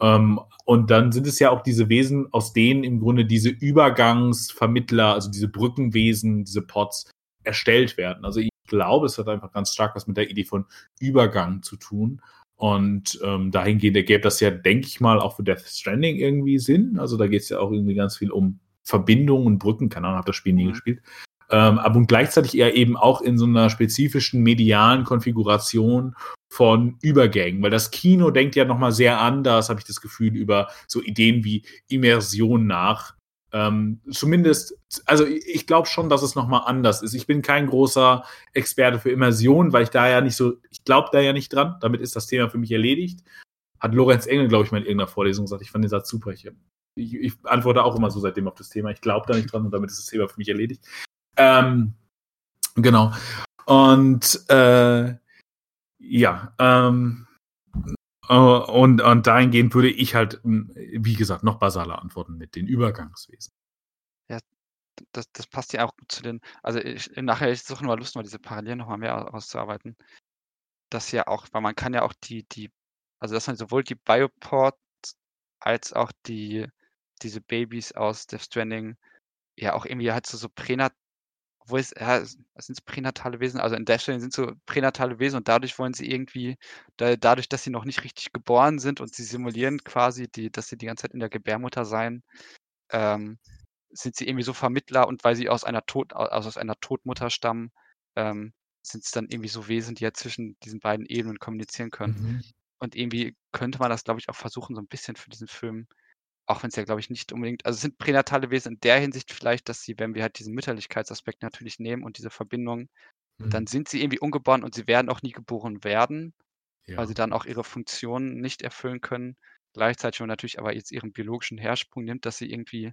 Ähm, und dann sind es ja auch diese Wesen, aus denen im Grunde diese Übergangsvermittler, also diese Brückenwesen, diese Pots erstellt werden. Also glaube, es hat einfach ganz stark was mit der Idee von Übergang zu tun. Und ähm, dahingehend ergäbe das ja, denke ich mal, auch für Death Stranding irgendwie Sinn. Also da geht es ja auch irgendwie ganz viel um Verbindungen und Brücken. Keine Ahnung, habe das Spiel nie mhm. gespielt. Ähm, aber und gleichzeitig eher eben auch in so einer spezifischen medialen Konfiguration von Übergängen, weil das Kino denkt ja nochmal sehr anders, habe ich das Gefühl, über so Ideen wie Immersion nach. Ähm, zumindest, also ich glaube schon, dass es nochmal anders ist. Ich bin kein großer Experte für Immersion, weil ich da ja nicht so, ich glaube da ja nicht dran. Damit ist das Thema für mich erledigt. Hat Lorenz Engel, glaube ich, mal in irgendeiner Vorlesung gesagt. Ich fand den Satz super. Ich, ich, antworte auch immer so seitdem auf das Thema. Ich glaube da nicht dran und damit ist das Thema für mich erledigt. Ähm, genau. Und äh, ja, ähm, äh, und, und dahingehend würde ich halt, hm, wie gesagt, noch basaler antworten mit den Übergangswesen. Ja, das, das passt ja auch gut zu den, also ich, nachher, ich suche nur Lust, mal diese Parallelen nochmal mehr auszuarbeiten. Das ja auch, weil man kann ja auch die, die, also dass man sowohl die Bioport als auch die, diese Babys aus Death Stranding ja auch irgendwie halt so, so pränat obwohl es, ja, es sind pränatale Wesen, also in der Stelle sind so pränatale Wesen und dadurch wollen sie irgendwie, da, dadurch, dass sie noch nicht richtig geboren sind und sie simulieren quasi, die, dass sie die ganze Zeit in der Gebärmutter seien, ähm, sind sie irgendwie so Vermittler und weil sie aus einer Tod, also aus einer Todmutter stammen, ähm, sind es dann irgendwie so Wesen, die ja zwischen diesen beiden Ebenen kommunizieren können. Mhm. Und irgendwie könnte man das, glaube ich, auch versuchen, so ein bisschen für diesen Film auch wenn es ja, glaube ich, nicht unbedingt also, sind pränatale Wesen in der Hinsicht vielleicht, dass sie, wenn wir halt diesen Mütterlichkeitsaspekt natürlich nehmen und diese Verbindung, mhm. dann sind sie irgendwie ungeboren und sie werden auch nie geboren werden, ja. weil sie dann auch ihre Funktionen nicht erfüllen können. Gleichzeitig, wenn man natürlich aber jetzt ihren biologischen Hersprung nimmt, dass sie irgendwie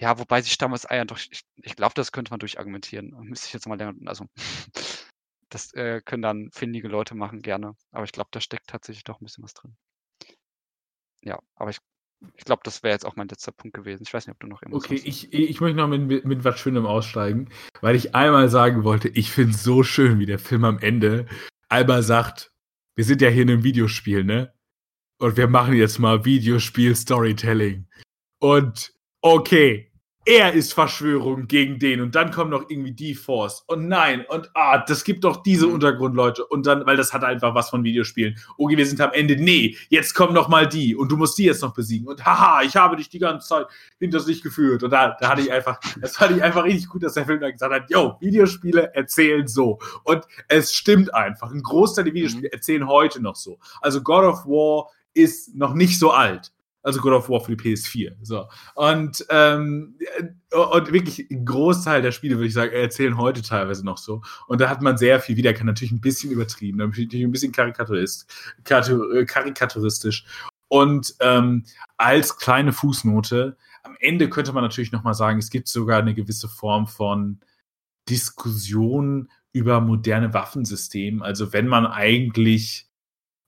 ja, wobei sie stammen aus Eiern, doch ich ich glaube, das könnte man durchargumentieren. Müsste ich jetzt mal lernen also, das, äh, können dann findige Leute machen, gerne. Aber ich glaube, da steckt tatsächlich doch ein bisschen was drin. Ja, aber ich, ich glaube, das wäre jetzt auch mein letzter Punkt gewesen. Ich weiß nicht, ob du noch irgendwas Okay, hast. ich, ich möchte noch mit, mit was Schönem aussteigen, weil ich einmal sagen wollte, ich finde es so schön, wie der Film am Ende einmal sagt, wir sind ja hier in einem Videospiel, ne? Und wir machen jetzt mal Videospiel-Storytelling. Und okay, er ist Verschwörung gegen den und dann kommt noch irgendwie die Force und nein und ah, das gibt doch diese Mhm. Untergrundleute und dann, weil das hat einfach was von Videospielen. Okay, wir sind am Ende, nee, jetzt kommen noch mal die und du musst die jetzt noch besiegen und haha, ich habe dich die ganze Zeit hinters Licht geführt und da, da hatte ich einfach, das fand ich einfach richtig gut, dass der Film da gesagt hat, yo, Videospiele erzählen so und es stimmt einfach. Ein Großteil der Videospiele erzählen heute noch so. Also God of War ist noch nicht so alt. Also God of War für die PS4. So. Und, ähm, äh, und wirklich ein Großteil der Spiele, würde ich sagen, erzählen heute teilweise noch so. Und da hat man sehr viel wieder, kann natürlich ein bisschen übertrieben, natürlich ein bisschen karikaturist, karikatur- äh, karikaturistisch. Und ähm, als kleine Fußnote, am Ende könnte man natürlich nochmal sagen, es gibt sogar eine gewisse Form von Diskussion über moderne Waffensysteme. Also wenn man eigentlich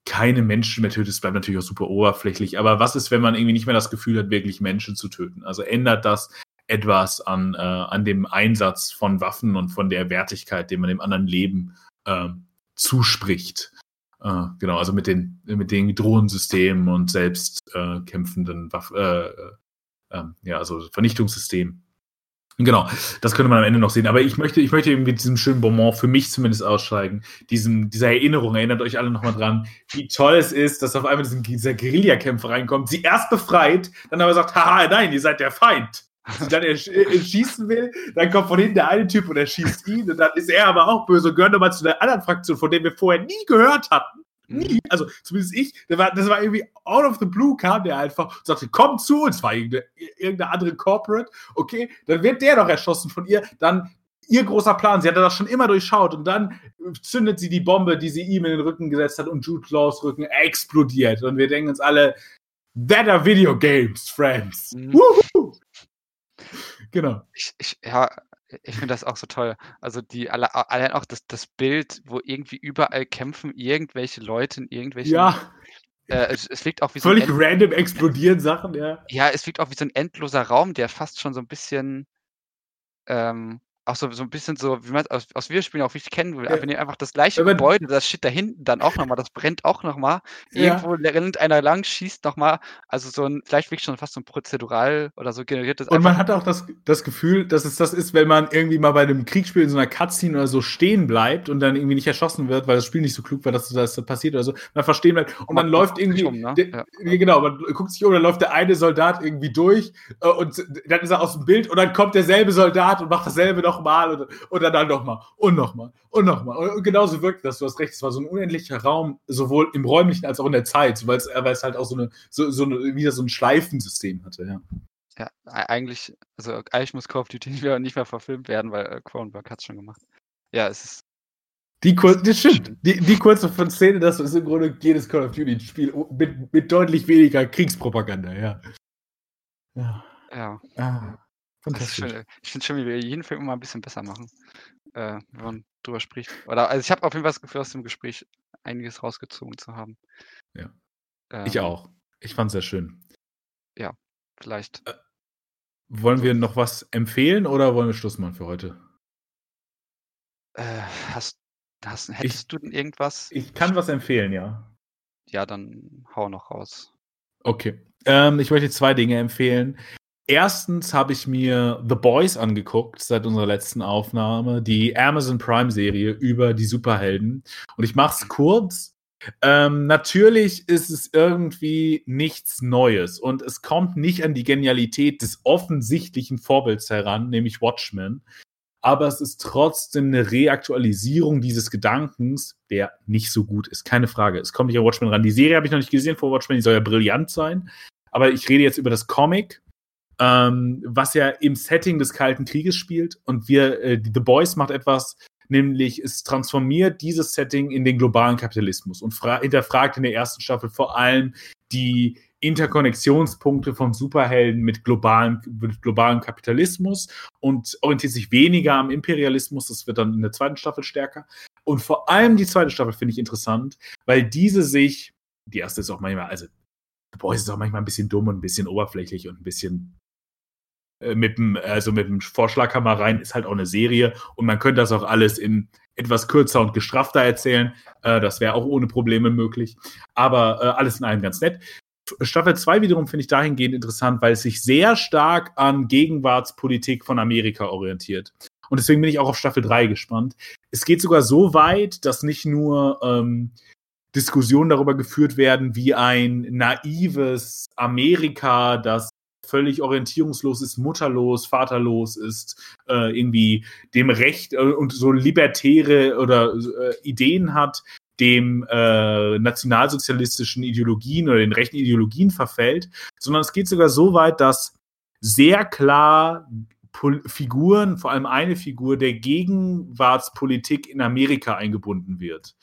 keine Menschen mehr tötet, das bleibt natürlich auch super oberflächlich. Aber was ist, wenn man irgendwie nicht mehr das Gefühl hat, wirklich Menschen zu töten? Also ändert das etwas an, äh, an dem Einsatz von Waffen und von der Wertigkeit, den man dem anderen Leben ähm, zuspricht? Äh, genau, also mit den, mit den Drohnensystemen und selbst äh, kämpfenden Waffen, äh, äh, ähm, ja, also Vernichtungssystemen. Genau, das könnte man am Ende noch sehen. Aber ich möchte, ich möchte eben mit diesem schönen Bonbon für mich zumindest aussteigen. Diesem, dieser Erinnerung, erinnert euch alle nochmal dran, wie toll es ist, dass auf einmal diesen, dieser Guerillakämpfer reinkommt, sie erst befreit, dann aber sagt, haha, nein, ihr seid der Feind. Sie dann ersch erschießen will, dann kommt von hinten der eine Typ und erschießt ihn und dann ist er aber auch böse und gehört nochmal zu der anderen Fraktion, von der wir vorher nie gehört hatten. Nie, also zumindest ich, das war, das war irgendwie out of the blue, kam der einfach und sagte, komm zu uns, war irgendeine, irgendeine andere Corporate, okay, dann wird der doch erschossen von ihr, dann ihr großer Plan, sie hatte das schon immer durchschaut. Und dann zündet sie die Bombe, die sie ihm in den Rücken gesetzt hat und Jude Laws Rücken explodiert. Und wir denken uns alle, that are video games, friends. Mhm. Genau. Ich, ich, ja, ich finde das auch so toll. Also die alle, allein auch das, das Bild, wo irgendwie überall kämpfen irgendwelche Leute in irgendwelchen. Ja, Äh, es, es wirkt auch wie so völlig End, random explodieren Sachen, ja. ja, es wirkt auch wie so ein endloser Raum, der fast schon so ein bisschen ähm, auch so, so ein bisschen so, wie man es aus, aus Videospielen auch richtig kennen will. Ja. Wenn ihr einfach das gleiche man- Gebäude, das steht da hinten dann auch nochmal, das brennt auch nochmal. Ja. Irgendwo rennt einer lang, schießt nochmal. Also so ein, vielleicht wirklich schon fast so ein prozedural oder so generiertes. Und man hat auch das, das Gefühl, dass es das ist, wenn man irgendwie mal bei einem Kriegsspiel in so einer Cutscene oder so stehen bleibt und dann irgendwie nicht erschossen wird, weil das Spiel nicht so klug war, dass das passiert oder so. Man verstehen bleibt und man dann läuft irgendwie. um, ne? der, Ja. Genau, man guckt sich um, dann läuft der eine Soldat irgendwie durch äh, und dann ist er aus dem Bild und dann kommt derselbe Soldat und macht dasselbe nochmal und, und dann, dann nochmal und nochmal und nochmal. Und, und genauso wirkt das, du hast recht, es war so ein unendlicher Raum, sowohl im räumlichen als auch in der Zeit, weil es, äh, weil es halt auch so eine, so, so eine, wieder so ein Schleifensystem hatte, ja. Ja, e- eigentlich, also eigentlich muss Call of Duty nicht mehr, nicht mehr verfilmt werden, weil äh, Cronenberg hat es schon gemacht. Ja, es ist. Die, kur das stimmt. Die, die kurze von Szene, das ist im Grunde jedes Call of Duty-Spiel mit, mit deutlich weniger Kriegspropaganda, ja. Ja. Ja, Ah, fantastisch. schön. Ich finde schon, wie wir jeden Film immer ein bisschen besser machen, äh, wenn man drüber spricht. Oder also ich habe auf jeden Fall das Gefühl, aus dem Gespräch einiges rausgezogen zu haben. Ja. Ähm, Ich auch. Ich fand es sehr schön. Vielleicht. Wollen wir noch was empfehlen oder wollen wir Schluss machen für heute? Äh, hast, hast, hättest du denn irgendwas? Ich kann was empfehlen, ja. Ja, dann hau noch raus. Okay. Ähm, ich möchte zwei Dinge empfehlen. Erstens habe ich mir The Boys angeguckt seit unserer letzten Aufnahme, die Amazon Prime-Serie über die Superhelden. Und ich mache es kurz. Ähm, natürlich ist es irgendwie nichts Neues und es kommt nicht an die Genialität des offensichtlichen Vorbilds heran, nämlich Watchmen. Aber es ist trotzdem eine Reaktualisierung dieses Gedankens, der nicht so gut ist. Keine Frage. Es kommt nicht an Watchmen ran. Die Serie habe ich noch nicht gesehen vor Watchmen, die soll ja brillant sein. Aber ich rede jetzt über das Comic, ähm, was ja im Setting des Kalten Krieges spielt. Und wir, äh, The Boys macht etwas, nämlich es transformiert dieses Setting in den globalen Kapitalismus und hinterfragt in der ersten Staffel vor allem die Interkonnektionspunkte von Superhelden mit globalem, mit globalem Kapitalismus und orientiert sich weniger am Imperialismus. Das wird dann in der zweiten Staffel stärker. Und vor allem die zweite Staffel finde ich interessant, weil diese sich, die erste ist auch manchmal, also The Boys ist auch manchmal ein bisschen dumm und ein bisschen oberflächlich und ein bisschen mit dem, also mit dem Vorschlaghammer rein, ist halt auch eine Serie und man könnte das auch alles in etwas kürzer und gestrafter erzählen. Äh, das wäre auch ohne Probleme möglich. Aber äh, alles in allem ganz nett. Staffel 2 wiederum finde ich dahingehend interessant, weil es sich sehr stark an Gegenwartspolitik von Amerika orientiert. Und deswegen bin ich auch auf Staffel 3 gespannt. Es geht sogar so weit, dass nicht nur ähm, Diskussionen darüber geführt werden, wie ein naives Amerika, das völlig orientierungslos ist, mutterlos, vaterlos ist, äh, irgendwie dem Recht äh, und so libertäre oder äh, Ideen hat, dem äh, nationalsozialistischen Ideologien oder den rechten Ideologien verfällt, sondern es geht sogar so weit, dass sehr klar Pol Figuren, vor allem eine Figur der Gegenwartspolitik in Amerika eingebunden wird.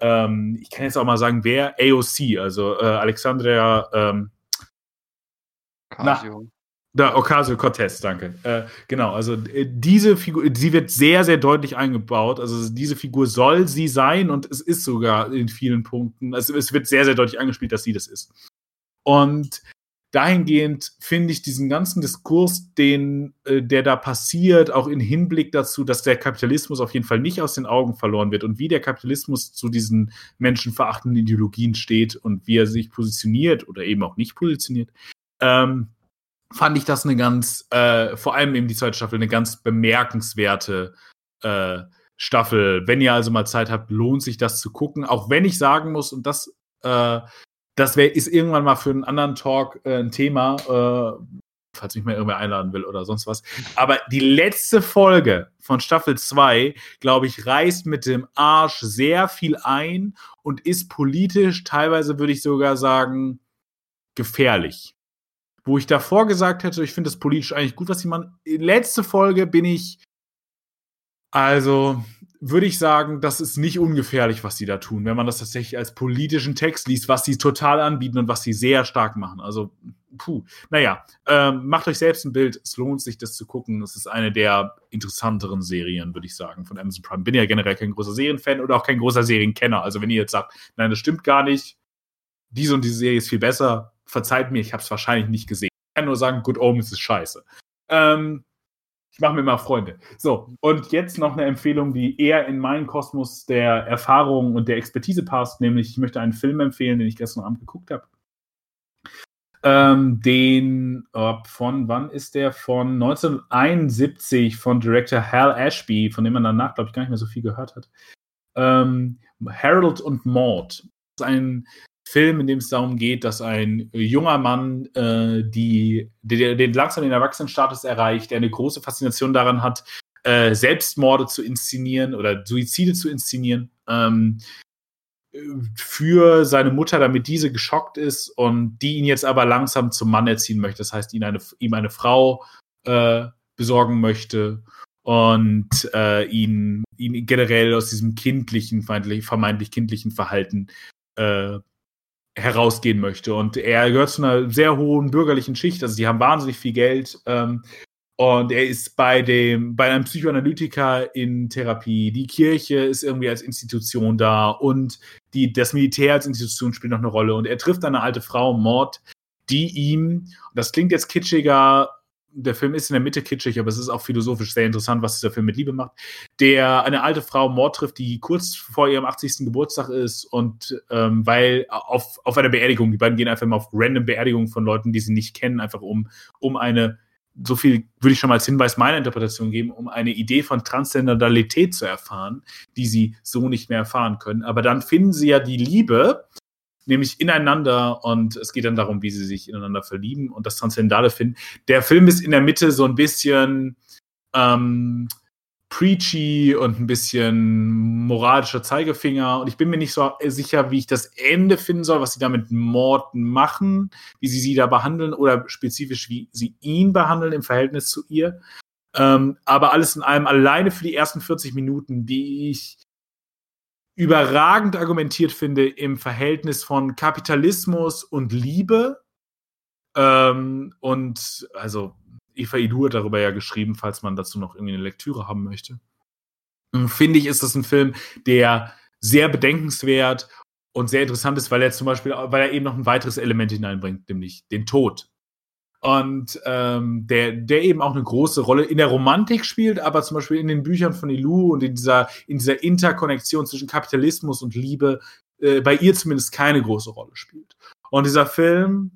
Ähm, ich kann jetzt auch mal sagen, wer AOC, also äh, Alexandria ähm, Casio. Da, Ocasio-Cortez, danke. Äh, genau, also äh, diese Figur, sie wird sehr, sehr deutlich eingebaut. Also diese Figur soll sie sein und es ist sogar in vielen Punkten, also es wird sehr, sehr deutlich angespielt, dass sie das ist. Und dahingehend finde ich diesen ganzen Diskurs, den, äh, der da passiert, auch in Hinblick dazu, dass der Kapitalismus auf jeden Fall nicht aus den Augen verloren wird und wie der Kapitalismus zu diesen menschenverachtenden Ideologien steht und wie er sich positioniert oder eben auch nicht positioniert, ähm, fand ich das eine ganz, äh, vor allem eben die zweite Staffel, eine ganz bemerkenswerte äh, Staffel. Wenn ihr also mal Zeit habt, lohnt sich das zu gucken. Auch wenn ich sagen muss, und das, äh, das wär, ist irgendwann mal für einen anderen Talk äh, ein Thema, äh, falls mich mal irgendwer einladen will oder sonst was. Aber die letzte Folge von Staffel 2, glaube ich, reißt mit dem Arsch sehr viel ein und ist politisch, teilweise würde ich sogar sagen, gefährlich wo ich davor gesagt hätte, ich finde das politisch eigentlich gut, was sie machen. Letzte Folge bin ich, also würde ich sagen, das ist nicht ungefährlich, was sie da tun, wenn man das tatsächlich als politischen Text liest, was sie total anbieten und was sie sehr stark machen. Also, puh, naja, ähm, macht euch selbst ein Bild. Es lohnt sich, das zu gucken. Es ist eine der interessanteren Serien, würde ich sagen, von Amazon Prime. Bin ja generell kein großer Serienfan oder auch kein großer Serienkenner. Also, wenn ihr jetzt sagt, nein, das stimmt gar nicht, diese und diese Serie ist viel besser, verzeiht mir, ich habe es wahrscheinlich nicht gesehen. Ich kann nur sagen, Good Omens ist scheiße. Ähm, ich mache mir mal Freunde. So, und jetzt noch eine Empfehlung, die eher in meinen Kosmos der Erfahrung und der Expertise passt, nämlich ich möchte einen Film empfehlen, den ich gestern Abend geguckt habe. Ähm, den von wann ist der? Von 1971 von Director Hal Ashby, von dem man danach, glaube ich, gar nicht mehr so viel gehört hat. Ähm, Harold und Maud. Das ist ein Film, in dem es darum geht, dass ein junger Mann äh, die, die, den langsam den Erwachsenenstatus erreicht, der eine große Faszination daran hat, äh, Selbstmorde zu inszenieren oder Suizide zu inszenieren. Ähm, für seine Mutter, damit diese geschockt ist und die ihn jetzt aber langsam zum Mann erziehen möchte. Das heißt, ihn eine, ihm eine Frau äh, besorgen möchte und äh, ihn, ihn generell aus diesem kindlichen, vermeintlich kindlichen Verhalten äh, herausgehen möchte. Und er gehört zu einer sehr hohen bürgerlichen Schicht, also die haben wahnsinnig viel Geld. Ähm, und er ist bei dem, bei einem Psychoanalytiker in Therapie. Die Kirche ist irgendwie als Institution da und die, das Militär als Institution spielt noch eine Rolle. Und er trifft eine alte Frau, Mord, die ihm, das klingt jetzt kitschiger der Film ist in der Mitte kitschig, aber es ist auch philosophisch sehr interessant, was dieser Film mit Liebe macht. Der eine alte Frau Mord trifft, die kurz vor ihrem 80. Geburtstag ist und ähm, weil auf, auf einer Beerdigung, die beiden gehen einfach mal auf random Beerdigungen von Leuten, die sie nicht kennen, einfach um, um eine, so viel würde ich schon mal als Hinweis meiner Interpretation geben, um eine Idee von Transzendentalität zu erfahren, die sie so nicht mehr erfahren können. Aber dann finden sie ja die Liebe nämlich ineinander und es geht dann darum, wie sie sich ineinander verlieben und das Transzendentale finden. Der Film ist in der Mitte so ein bisschen ähm, preachy und ein bisschen moralischer Zeigefinger und ich bin mir nicht so sicher, wie ich das Ende finden soll, was sie da mit Mord machen, wie sie sie da behandeln oder spezifisch, wie sie ihn behandeln im Verhältnis zu ihr. Ähm, aber alles in allem alleine für die ersten 40 Minuten, die ich überragend argumentiert finde im Verhältnis von Kapitalismus und Liebe. Ähm, und also Eva Idu hat darüber ja geschrieben, falls man dazu noch irgendwie eine Lektüre haben möchte. Finde ich, ist das ein Film, der sehr bedenkenswert und sehr interessant ist, weil er zum Beispiel, weil er eben noch ein weiteres Element hineinbringt, nämlich den Tod und ähm, der, der eben auch eine große Rolle in der Romantik spielt, aber zum Beispiel in den Büchern von Ilou und in dieser, in dieser Interkonnektion zwischen Kapitalismus und Liebe äh, bei ihr zumindest keine große Rolle spielt. Und dieser Film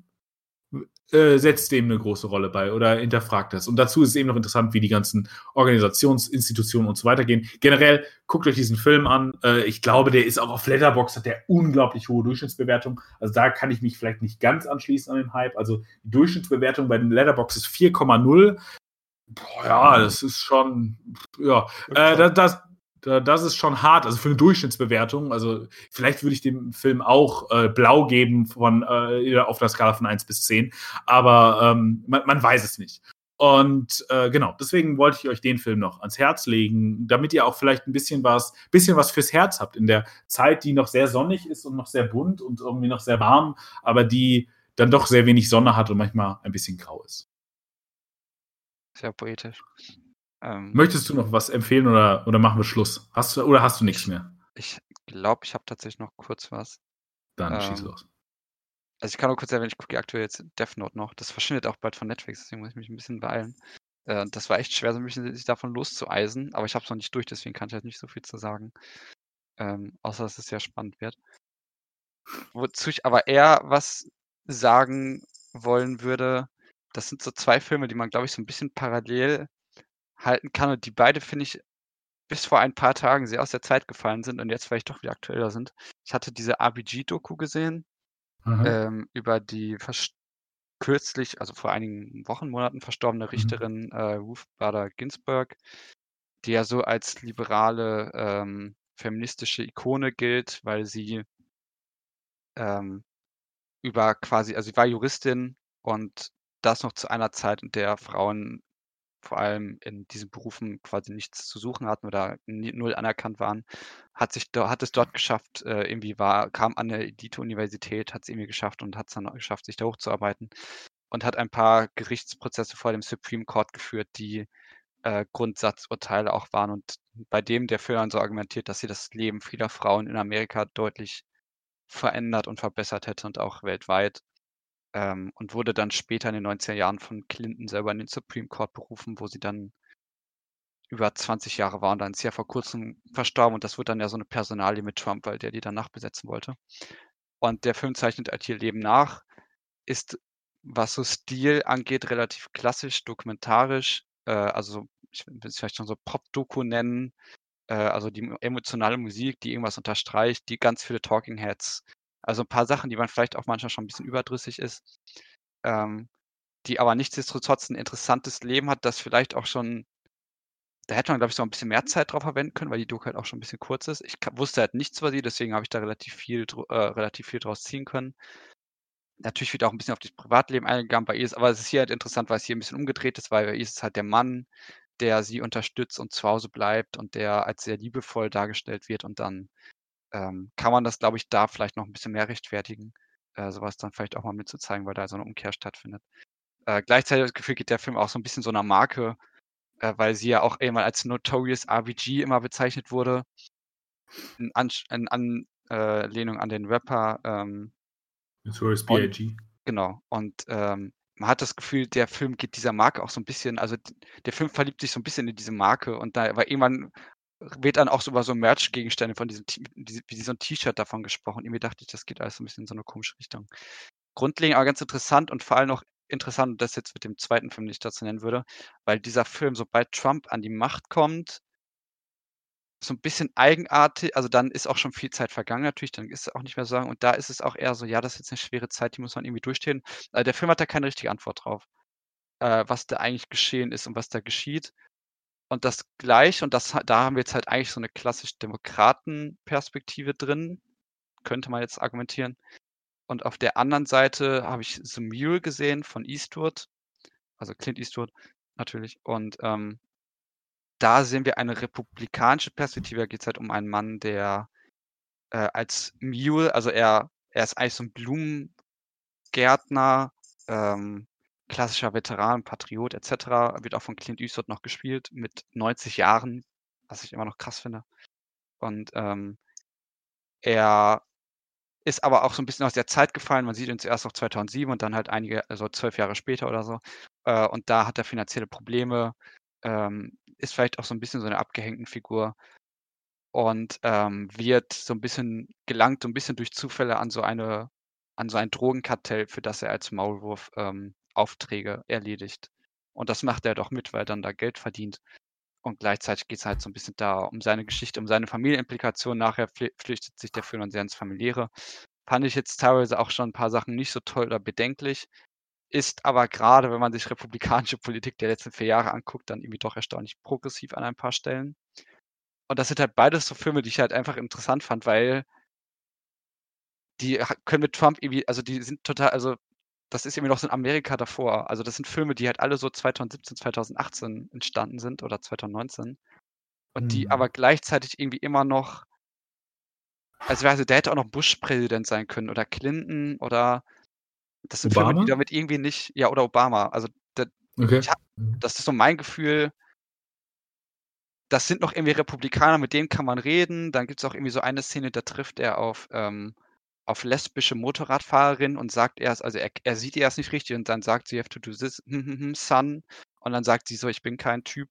äh, setzt dem eine große Rolle bei oder hinterfragt das. Und dazu ist es eben noch interessant, wie die ganzen Organisationsinstitutionen und so weiter gehen. Generell guckt euch diesen Film an. Äh, ich glaube, der ist auch auf Letterbox hat der unglaublich hohe Durchschnittsbewertung. Also da kann ich mich vielleicht nicht ganz anschließen an den Hype. Also die Durchschnittsbewertung bei den Letterbox ist 4,0. Boah, ja, das ist schon, ja, äh, das, das, das ist schon hart, also für eine Durchschnittsbewertung. Also vielleicht würde ich dem Film auch äh, blau geben von äh, auf der Skala von 1 bis 10, aber ähm, man, man weiß es nicht. Und äh, genau, deswegen wollte ich euch den Film noch ans Herz legen, damit ihr auch vielleicht ein bisschen was, bisschen was fürs Herz habt in der Zeit, die noch sehr sonnig ist und noch sehr bunt und irgendwie noch sehr warm, aber die dann doch sehr wenig Sonne hat und manchmal ein bisschen grau ist. Sehr poetisch. Ähm, Möchtest du noch was empfehlen oder, oder machen wir Schluss? Hast du, oder hast du nichts mehr? Ich glaube, ich habe tatsächlich noch kurz was. Dann ähm, schieß los. Also ich kann nur kurz erwähnen, ich gucke aktuell jetzt Death Note noch. Das verschwindet auch bald von Netflix, deswegen muss ich mich ein bisschen beeilen. Äh, das war echt schwer, so ein bisschen sich davon loszueisen, aber ich habe es noch nicht durch, deswegen kann ich halt nicht so viel zu sagen. Ähm, außer, dass es sehr spannend wird. Wozu ich aber eher was sagen wollen würde, das sind so zwei Filme, die man, glaube ich, so ein bisschen parallel halten kann und die beide, finde ich, bis vor ein paar Tagen sehr aus der Zeit gefallen sind und jetzt vielleicht doch wieder aktueller sind. Ich hatte diese RBG-Doku gesehen mhm. ähm, über die kürzlich, also vor einigen Wochen, Monaten verstorbene mhm. Richterin mhm. äh, Ruth Bader Ginsburg, die ja so als liberale ähm, feministische Ikone gilt, weil sie ähm, über quasi, also sie war Juristin und das noch zu einer Zeit, in der Frauen vor allem in diesen Berufen quasi nichts zu suchen hatten oder null anerkannt waren, hat sich hat es dort geschafft, äh, irgendwie war kam an 'ne Elite-Universität, hat's irgendwie geschafft und hat's dann auch geschafft, sich da hochzuarbeiten und hat ein paar Gerichtsprozesse vor dem Supreme Court geführt, die, äh, Grundsatzurteile auch waren und bei dem der dann so argumentiert, dass sie das Leben vieler Frauen in Amerika deutlich verändert und verbessert hätte und auch weltweit ähm, und wurde dann später in den 90er Jahren von Clinton selber in den Supreme Court berufen, wo sie dann über 20 Jahre war und dann ja vor Kurzem verstorben und das wird dann ja so eine Personalie mit Trump, weil der die dann nachbesetzen wollte. Und der Film zeichnet halt ihr Leben nach, ist, was so Stil angeht, relativ klassisch, dokumentarisch, äh, also ich will es vielleicht schon so Pop-Doku nennen, äh, also die emotionale Musik, die irgendwas unterstreicht, die ganz viele Talking Heads also ein paar Sachen, die man vielleicht auch manchmal schon ein bisschen überdrüssig ist, ähm, die aber nichtsdestotrotz ein interessantes Leben hat, das vielleicht auch schon da hätte man, glaube ich, so ein bisschen mehr Zeit drauf verwenden können, weil die Doku halt auch schon ein bisschen kurz ist. Ich wusste halt nichts über sie, deswegen habe ich da relativ viel äh, relativ viel draus ziehen können. Natürlich wird auch ein bisschen auf das Privatleben eingegangen bei ihr aber es ist hier halt interessant, weil es hier ein bisschen umgedreht ist, weil bei ihr ist halt der Mann, der sie unterstützt und zu Hause bleibt und der als sehr liebevoll dargestellt wird und dann ähm, kann man das, glaube ich, da vielleicht noch ein bisschen mehr rechtfertigen, äh, so dann vielleicht auch mal mitzuzeigen, weil da so eine Umkehr stattfindet. Äh, gleichzeitig das Gefühl geht der Film auch so ein bisschen so einer Marke, äh, weil sie ja auch einmal als Notorious RBG immer bezeichnet wurde. In, An in Anlehnung an den Rapper ähm, Notorious B.I.G. Genau. Und ähm, man hat das Gefühl, der Film geht dieser Marke auch so ein bisschen, also der Film verliebt sich so ein bisschen in diese Marke und da, weil irgendwann wird dann auch so über so Merch-Gegenstände von diesem, wie so ein T-Shirt davon gesprochen. Irgendwie dachte ich, das geht alles so ein bisschen in so eine komische Richtung. Grundlegend aber ganz interessant und vor allem noch interessant, das jetzt mit dem zweiten Film, den ich dazu nennen würde, weil dieser Film, sobald Trump an die Macht kommt, so ein bisschen eigenartig, also dann ist auch schon viel Zeit vergangen natürlich, dann ist es auch nicht mehr so lang und da ist es auch eher so, ja, das ist jetzt eine schwere Zeit, die muss man irgendwie durchstehen. Äh, der Film hat da keine richtige Antwort drauf, äh, was da eigentlich geschehen ist und was da geschieht. Und das gleich und das da haben wir jetzt halt eigentlich so eine klassisch Demokratenperspektive drin, könnte man jetzt argumentieren. Und auf der anderen Seite habe ich The Mule gesehen von Eastwood, also Clint Eastwood natürlich. Und ähm, da sehen wir eine republikanische Perspektive. Da geht es halt um einen Mann, der äh, als Mule, also er, er ist eigentlich so ein Blumengärtner, ähm, klassischer Veteran, Patriot etc. Wird auch von Clint Eastwood noch gespielt mit 90 Jahren, was ich immer noch krass finde. Und ähm, er ist aber auch so ein bisschen aus der Zeit gefallen. Man sieht ihn zuerst noch 2007 und dann halt einige, also zwölf Jahre später oder so. Äh, und da hat er finanzielle Probleme, ähm, ist vielleicht auch so ein bisschen so eine abgehängten Figur und ähm, wird so ein bisschen gelangt, so ein bisschen durch Zufälle an so eine an so ein Drogenkartell, für das er als Maulwurf ähm, Aufträge erledigt. Und das macht er doch mit, weil er dann da Geld verdient. Und gleichzeitig geht es halt so ein bisschen da um seine Geschichte, um seine Familienimplikation. Nachher flüchtet sich der Film dann sehr ins Familiäre. Fand ich jetzt teilweise auch schon ein paar Sachen nicht so toll oder bedenklich. Ist aber gerade, wenn man sich republikanische Politik der letzten vier Jahre anguckt, dann irgendwie doch erstaunlich progressiv an ein paar Stellen. Und das sind halt beides so Filme, die ich halt einfach interessant fand, weil die können mit Trump irgendwie, also die sind total, also das ist irgendwie noch so in Amerika davor. Also das sind Filme, die halt alle so 2017, 2018 entstanden sind oder 2019. Und die Mhm. aber gleichzeitig irgendwie immer noch, also also der hätte auch noch Bush-Präsident sein können oder Clinton oder das sind Filme, Obama? die damit irgendwie nicht, ja, oder Obama. Also da, Okay. hab, das ist so mein Gefühl, das sind noch irgendwie Republikaner, mit denen kann man reden. Dann gibt es auch irgendwie so eine Szene, da trifft er auf, ähm, auf lesbische Motorradfahrerin und sagt erst, also er, er sieht ihr erst nicht richtig und dann sagt sie, you have to do this, son. Und dann sagt sie so, ich bin kein Typ.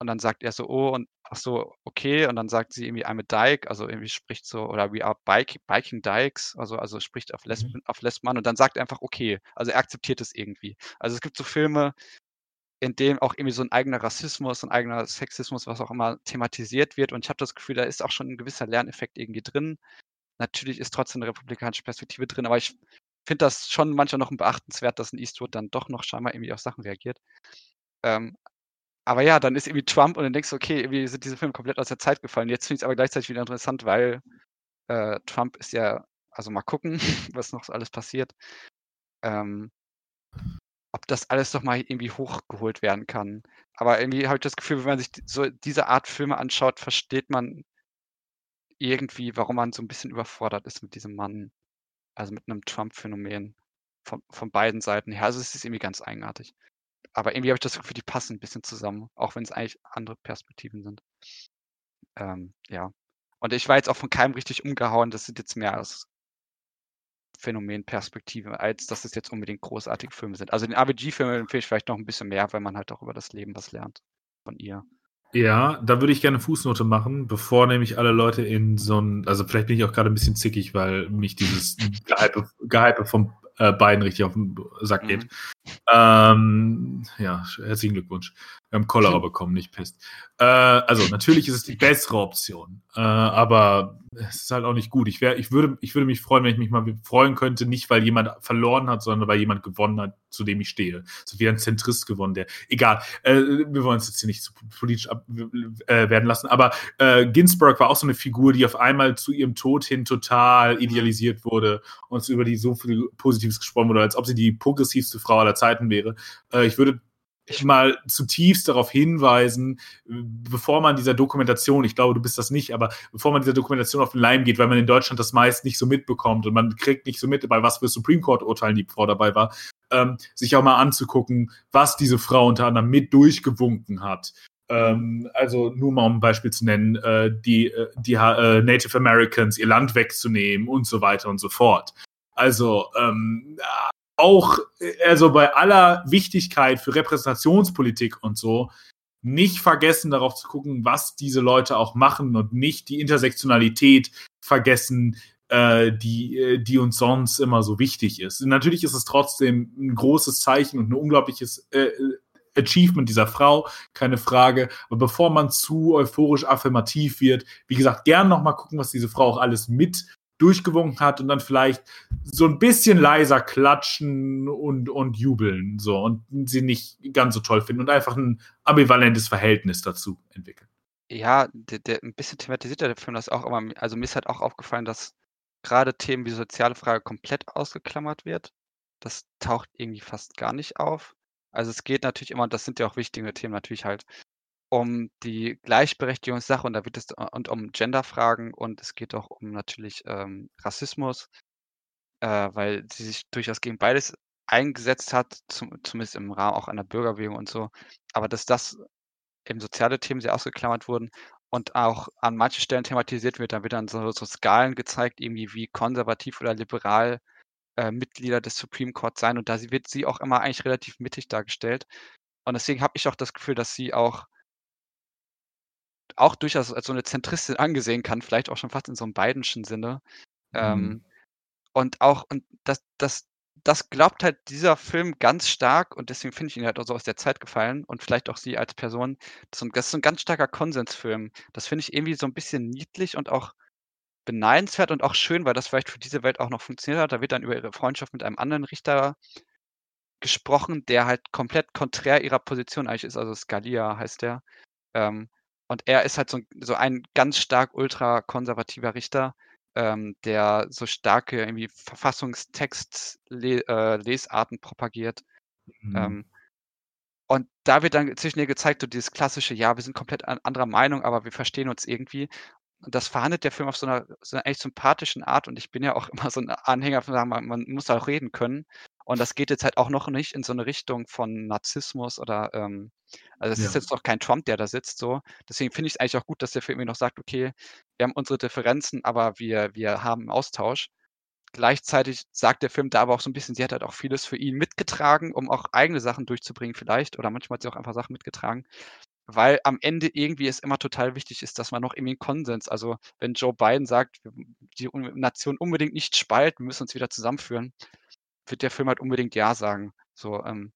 Und dann sagt er so, oh, und ach so, okay. Und dann sagt sie irgendwie, I'm a Dyke, also irgendwie spricht so, oder we are bike, biking Dykes, also, also spricht auf Lesben, auf Lesben an und dann sagt er einfach, okay. Also er akzeptiert es irgendwie. Also es gibt so Filme, in dem auch irgendwie so ein eigener Rassismus, ein eigener Sexismus, was auch immer thematisiert wird. Und ich habe das Gefühl, da ist auch schon ein gewisser Lerneffekt irgendwie drin. Natürlich ist trotzdem eine republikanische Perspektive drin, aber ich finde das schon manchmal noch beachtenswert, dass ein Eastwood dann doch noch scheinbar irgendwie auf Sachen reagiert. Ähm, aber ja, dann ist irgendwie Trump und dann denkst du, okay, irgendwie sind diese Filme komplett aus der Zeit gefallen. Jetzt finde ich es aber gleichzeitig wieder interessant, weil äh, Trump ist ja, also mal gucken, was noch alles passiert. Ähm, ob das alles doch mal irgendwie hochgeholt werden kann. Aber irgendwie habe ich das Gefühl, wenn man sich so diese Art Filme anschaut, versteht man irgendwie, warum man so ein bisschen überfordert ist mit diesem Mann. Also mit einem Trump-Phänomen von, von beiden Seiten her. Also es ist irgendwie ganz eigenartig. Aber irgendwie habe ich das Gefühl, die passen ein bisschen zusammen, auch wenn es eigentlich andere Perspektiven sind. Ähm, ja. Und ich war jetzt auch von keinem richtig umgehauen. Das sind jetzt mehr als Phänomenperspektive, als dass es jetzt unbedingt großartige Filme sind. Also den RBG-Film empfehle ich vielleicht noch ein bisschen mehr, weil man halt auch über das Leben was lernt von ihr. Ja, da würde ich gerne Fußnote machen, bevor nämlich alle Leute in so ein, also vielleicht bin ich auch gerade ein bisschen zickig, weil mich dieses Gehype, Gehype von äh, beiden richtig auf den Sack geht. Mhm. Ähm, ja, herzlichen Glückwunsch. Wir haben Cholera bekommen, nicht Pest. Äh, also natürlich ist es die bessere Option, äh, aber es ist halt auch nicht gut. Ich, wär, ich, würde, ich würde mich freuen, wenn ich mich mal freuen könnte, nicht weil jemand verloren hat, sondern weil jemand gewonnen hat, zu dem ich stehe. So wie ein Zentrist gewonnen, der. Egal, äh, wir wollen es jetzt hier nicht zu politisch ab, äh, werden lassen, aber äh, Ginsburg war auch so eine Figur, die auf einmal zu ihrem Tod hin total idealisiert wurde und über die so viel Positives gesprochen wurde, als ob sie die progressivste Frau aller Zeiten wäre. Äh, ich würde mal zutiefst darauf hinweisen, bevor man dieser Dokumentation, ich glaube, du bist das nicht, aber bevor man dieser Dokumentation auf den Leim geht, weil man in Deutschland das meist nicht so mitbekommt und man kriegt nicht so mit, bei was für Supreme Court-Urteilen die Frau dabei war, ähm, sich auch mal anzugucken, was diese Frau unter anderem mit durchgewunken hat. Ähm, also nur mal um ein Beispiel zu nennen, äh, die, die äh, Native Americans ihr Land wegzunehmen und so weiter und so fort. Also ähm, auch, also bei aller Wichtigkeit für Repräsentationspolitik und so, nicht vergessen darauf zu gucken, was diese Leute auch machen und nicht die Intersektionalität vergessen, äh, die, die uns sonst immer so wichtig ist. Natürlich ist es trotzdem ein großes Zeichen und ein unglaubliches äh, Achievement dieser Frau, keine Frage. Aber bevor man zu euphorisch affirmativ wird, wie gesagt, gern nochmal gucken, was diese Frau auch alles mit durchgewunken hat und dann vielleicht so ein bisschen leiser klatschen und, und jubeln so und sie nicht ganz so toll finden und einfach ein ambivalentes Verhältnis dazu entwickeln. Ja, der, der ein bisschen thematisiert der Film das auch immer. Also mir ist halt auch aufgefallen, dass gerade Themen wie soziale Frage komplett ausgeklammert wird. Das taucht irgendwie fast gar nicht auf. Also es geht natürlich immer, das sind ja auch wichtige Themen, natürlich halt um die Gleichberechtigungssache und da wird es und um Genderfragen und es geht auch um natürlich ähm, Rassismus, äh, weil sie sich durchaus gegen beides eingesetzt hat, zum, zumindest im Rahmen auch einer Bürgerbewegung und so. Aber dass das eben soziale Themen sehr ausgeklammert wurden und auch an manchen Stellen thematisiert wird, dann wird dann so, so Skalen gezeigt, irgendwie wie konservativ oder liberal äh, Mitglieder des Supreme Court sein und da wird sie auch immer eigentlich relativ mittig dargestellt. Und deswegen habe ich auch das Gefühl, dass sie auch auch durchaus als so eine Zentristin angesehen kann, vielleicht auch schon fast in so einem Bidenschen Sinne. Ähm, Mhm. Und auch, und das, das, das glaubt halt dieser Film ganz stark und deswegen finde ich ihn halt auch so aus der Zeit gefallen und vielleicht auch sie als Person. Das ist ein, das ist ein ganz starker Konsensfilm. Das finde ich irgendwie so ein bisschen niedlich und auch beneidenswert und auch schön, weil das vielleicht für diese Welt auch noch funktioniert hat. Da wird dann über ihre Freundschaft mit einem anderen Richter gesprochen, der halt komplett konträr ihrer Position eigentlich ist. Also Scalia heißt der. Ähm, und er ist halt so, so ein ganz stark ultrakonservativer Richter, ähm, der so starke irgendwie Verfassungstext-Lesarten äh, propagiert. Mhm. Ähm, und da wird dann zwischen ihr gezeigt, so dieses klassische, ja, wir sind komplett an anderer Meinung, aber wir verstehen uns irgendwie. Und das verhandelt der Film auf so einer, so einer echt sympathischen Art. Und ich bin ja auch immer so ein Anhänger von sagen, man, man muss auch reden können. Und das geht jetzt halt auch noch nicht in so eine Richtung von Narzissmus oder, ähm, also es ja. ist jetzt noch kein Trump, der da sitzt, so. Deswegen finde ich es eigentlich auch gut, dass der Film mir noch sagt, okay, wir haben unsere Differenzen, aber wir, wir haben einen Austausch. Gleichzeitig sagt der Film da aber auch so ein bisschen, sie hat halt auch vieles für ihn mitgetragen, um auch eigene Sachen durchzubringen vielleicht. Oder manchmal hat sie auch einfach Sachen mitgetragen. Weil am Ende irgendwie es immer total wichtig ist, dass man noch irgendwie einen Konsens, also wenn Joe Biden sagt, die Nation unbedingt nicht spalten, wir müssen uns wieder zusammenführen, wird der Film halt unbedingt Ja sagen. So, ähm,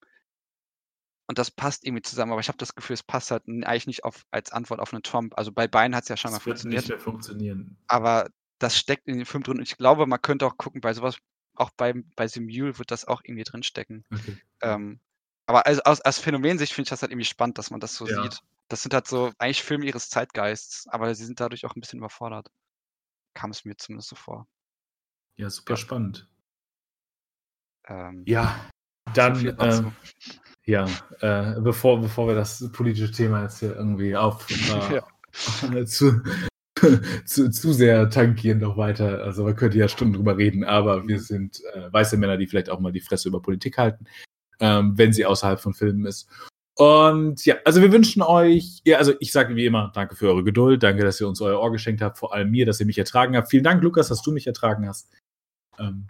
und das passt irgendwie zusammen, aber ich habe das Gefühl, es passt halt eigentlich nicht auf, als Antwort auf einen Trump. Also bei beiden hat es ja schon mal funktioniert. Nicht mehr funktionieren. Aber das steckt in den Film drin. Und ich glaube, man könnte auch gucken, bei sowas, auch bei, bei Simule wird das auch irgendwie drinstecken. Okay. Ähm, aber als, als, als Phänomensicht finde ich das halt irgendwie spannend, dass man das so ja. sieht. Das sind halt so eigentlich Filme ihres Zeitgeists, aber sie sind dadurch auch ein bisschen überfordert. Kam es mir zumindest so vor. Ja, super ja. spannend. Ähm, ja, dann, äh, ja, äh, bevor, bevor wir das politische Thema jetzt hier irgendwie auf äh, ja. zu, zu, zu sehr tankieren noch weiter. Also man könnte ja Stunden drüber reden, aber wir sind äh, weiße Männer, die vielleicht auch mal die Fresse über Politik halten, ähm, wenn sie außerhalb von Filmen ist. Und ja, also wir wünschen euch, ja, also ich sage wie immer, danke für eure Geduld, danke, dass ihr uns euer Ohr geschenkt habt, vor allem mir, dass ihr mich ertragen habt. Vielen Dank, Lukas, dass du mich ertragen hast. Ähm,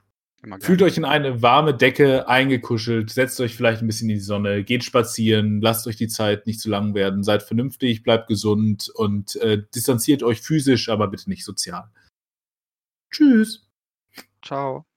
Fühlt euch in eine warme Decke eingekuschelt, setzt euch vielleicht ein bisschen in die Sonne, geht spazieren, lasst euch die Zeit nicht zu lang werden, seid vernünftig, bleibt gesund und äh, distanziert euch physisch, aber bitte nicht sozial. Tschüss. Ciao.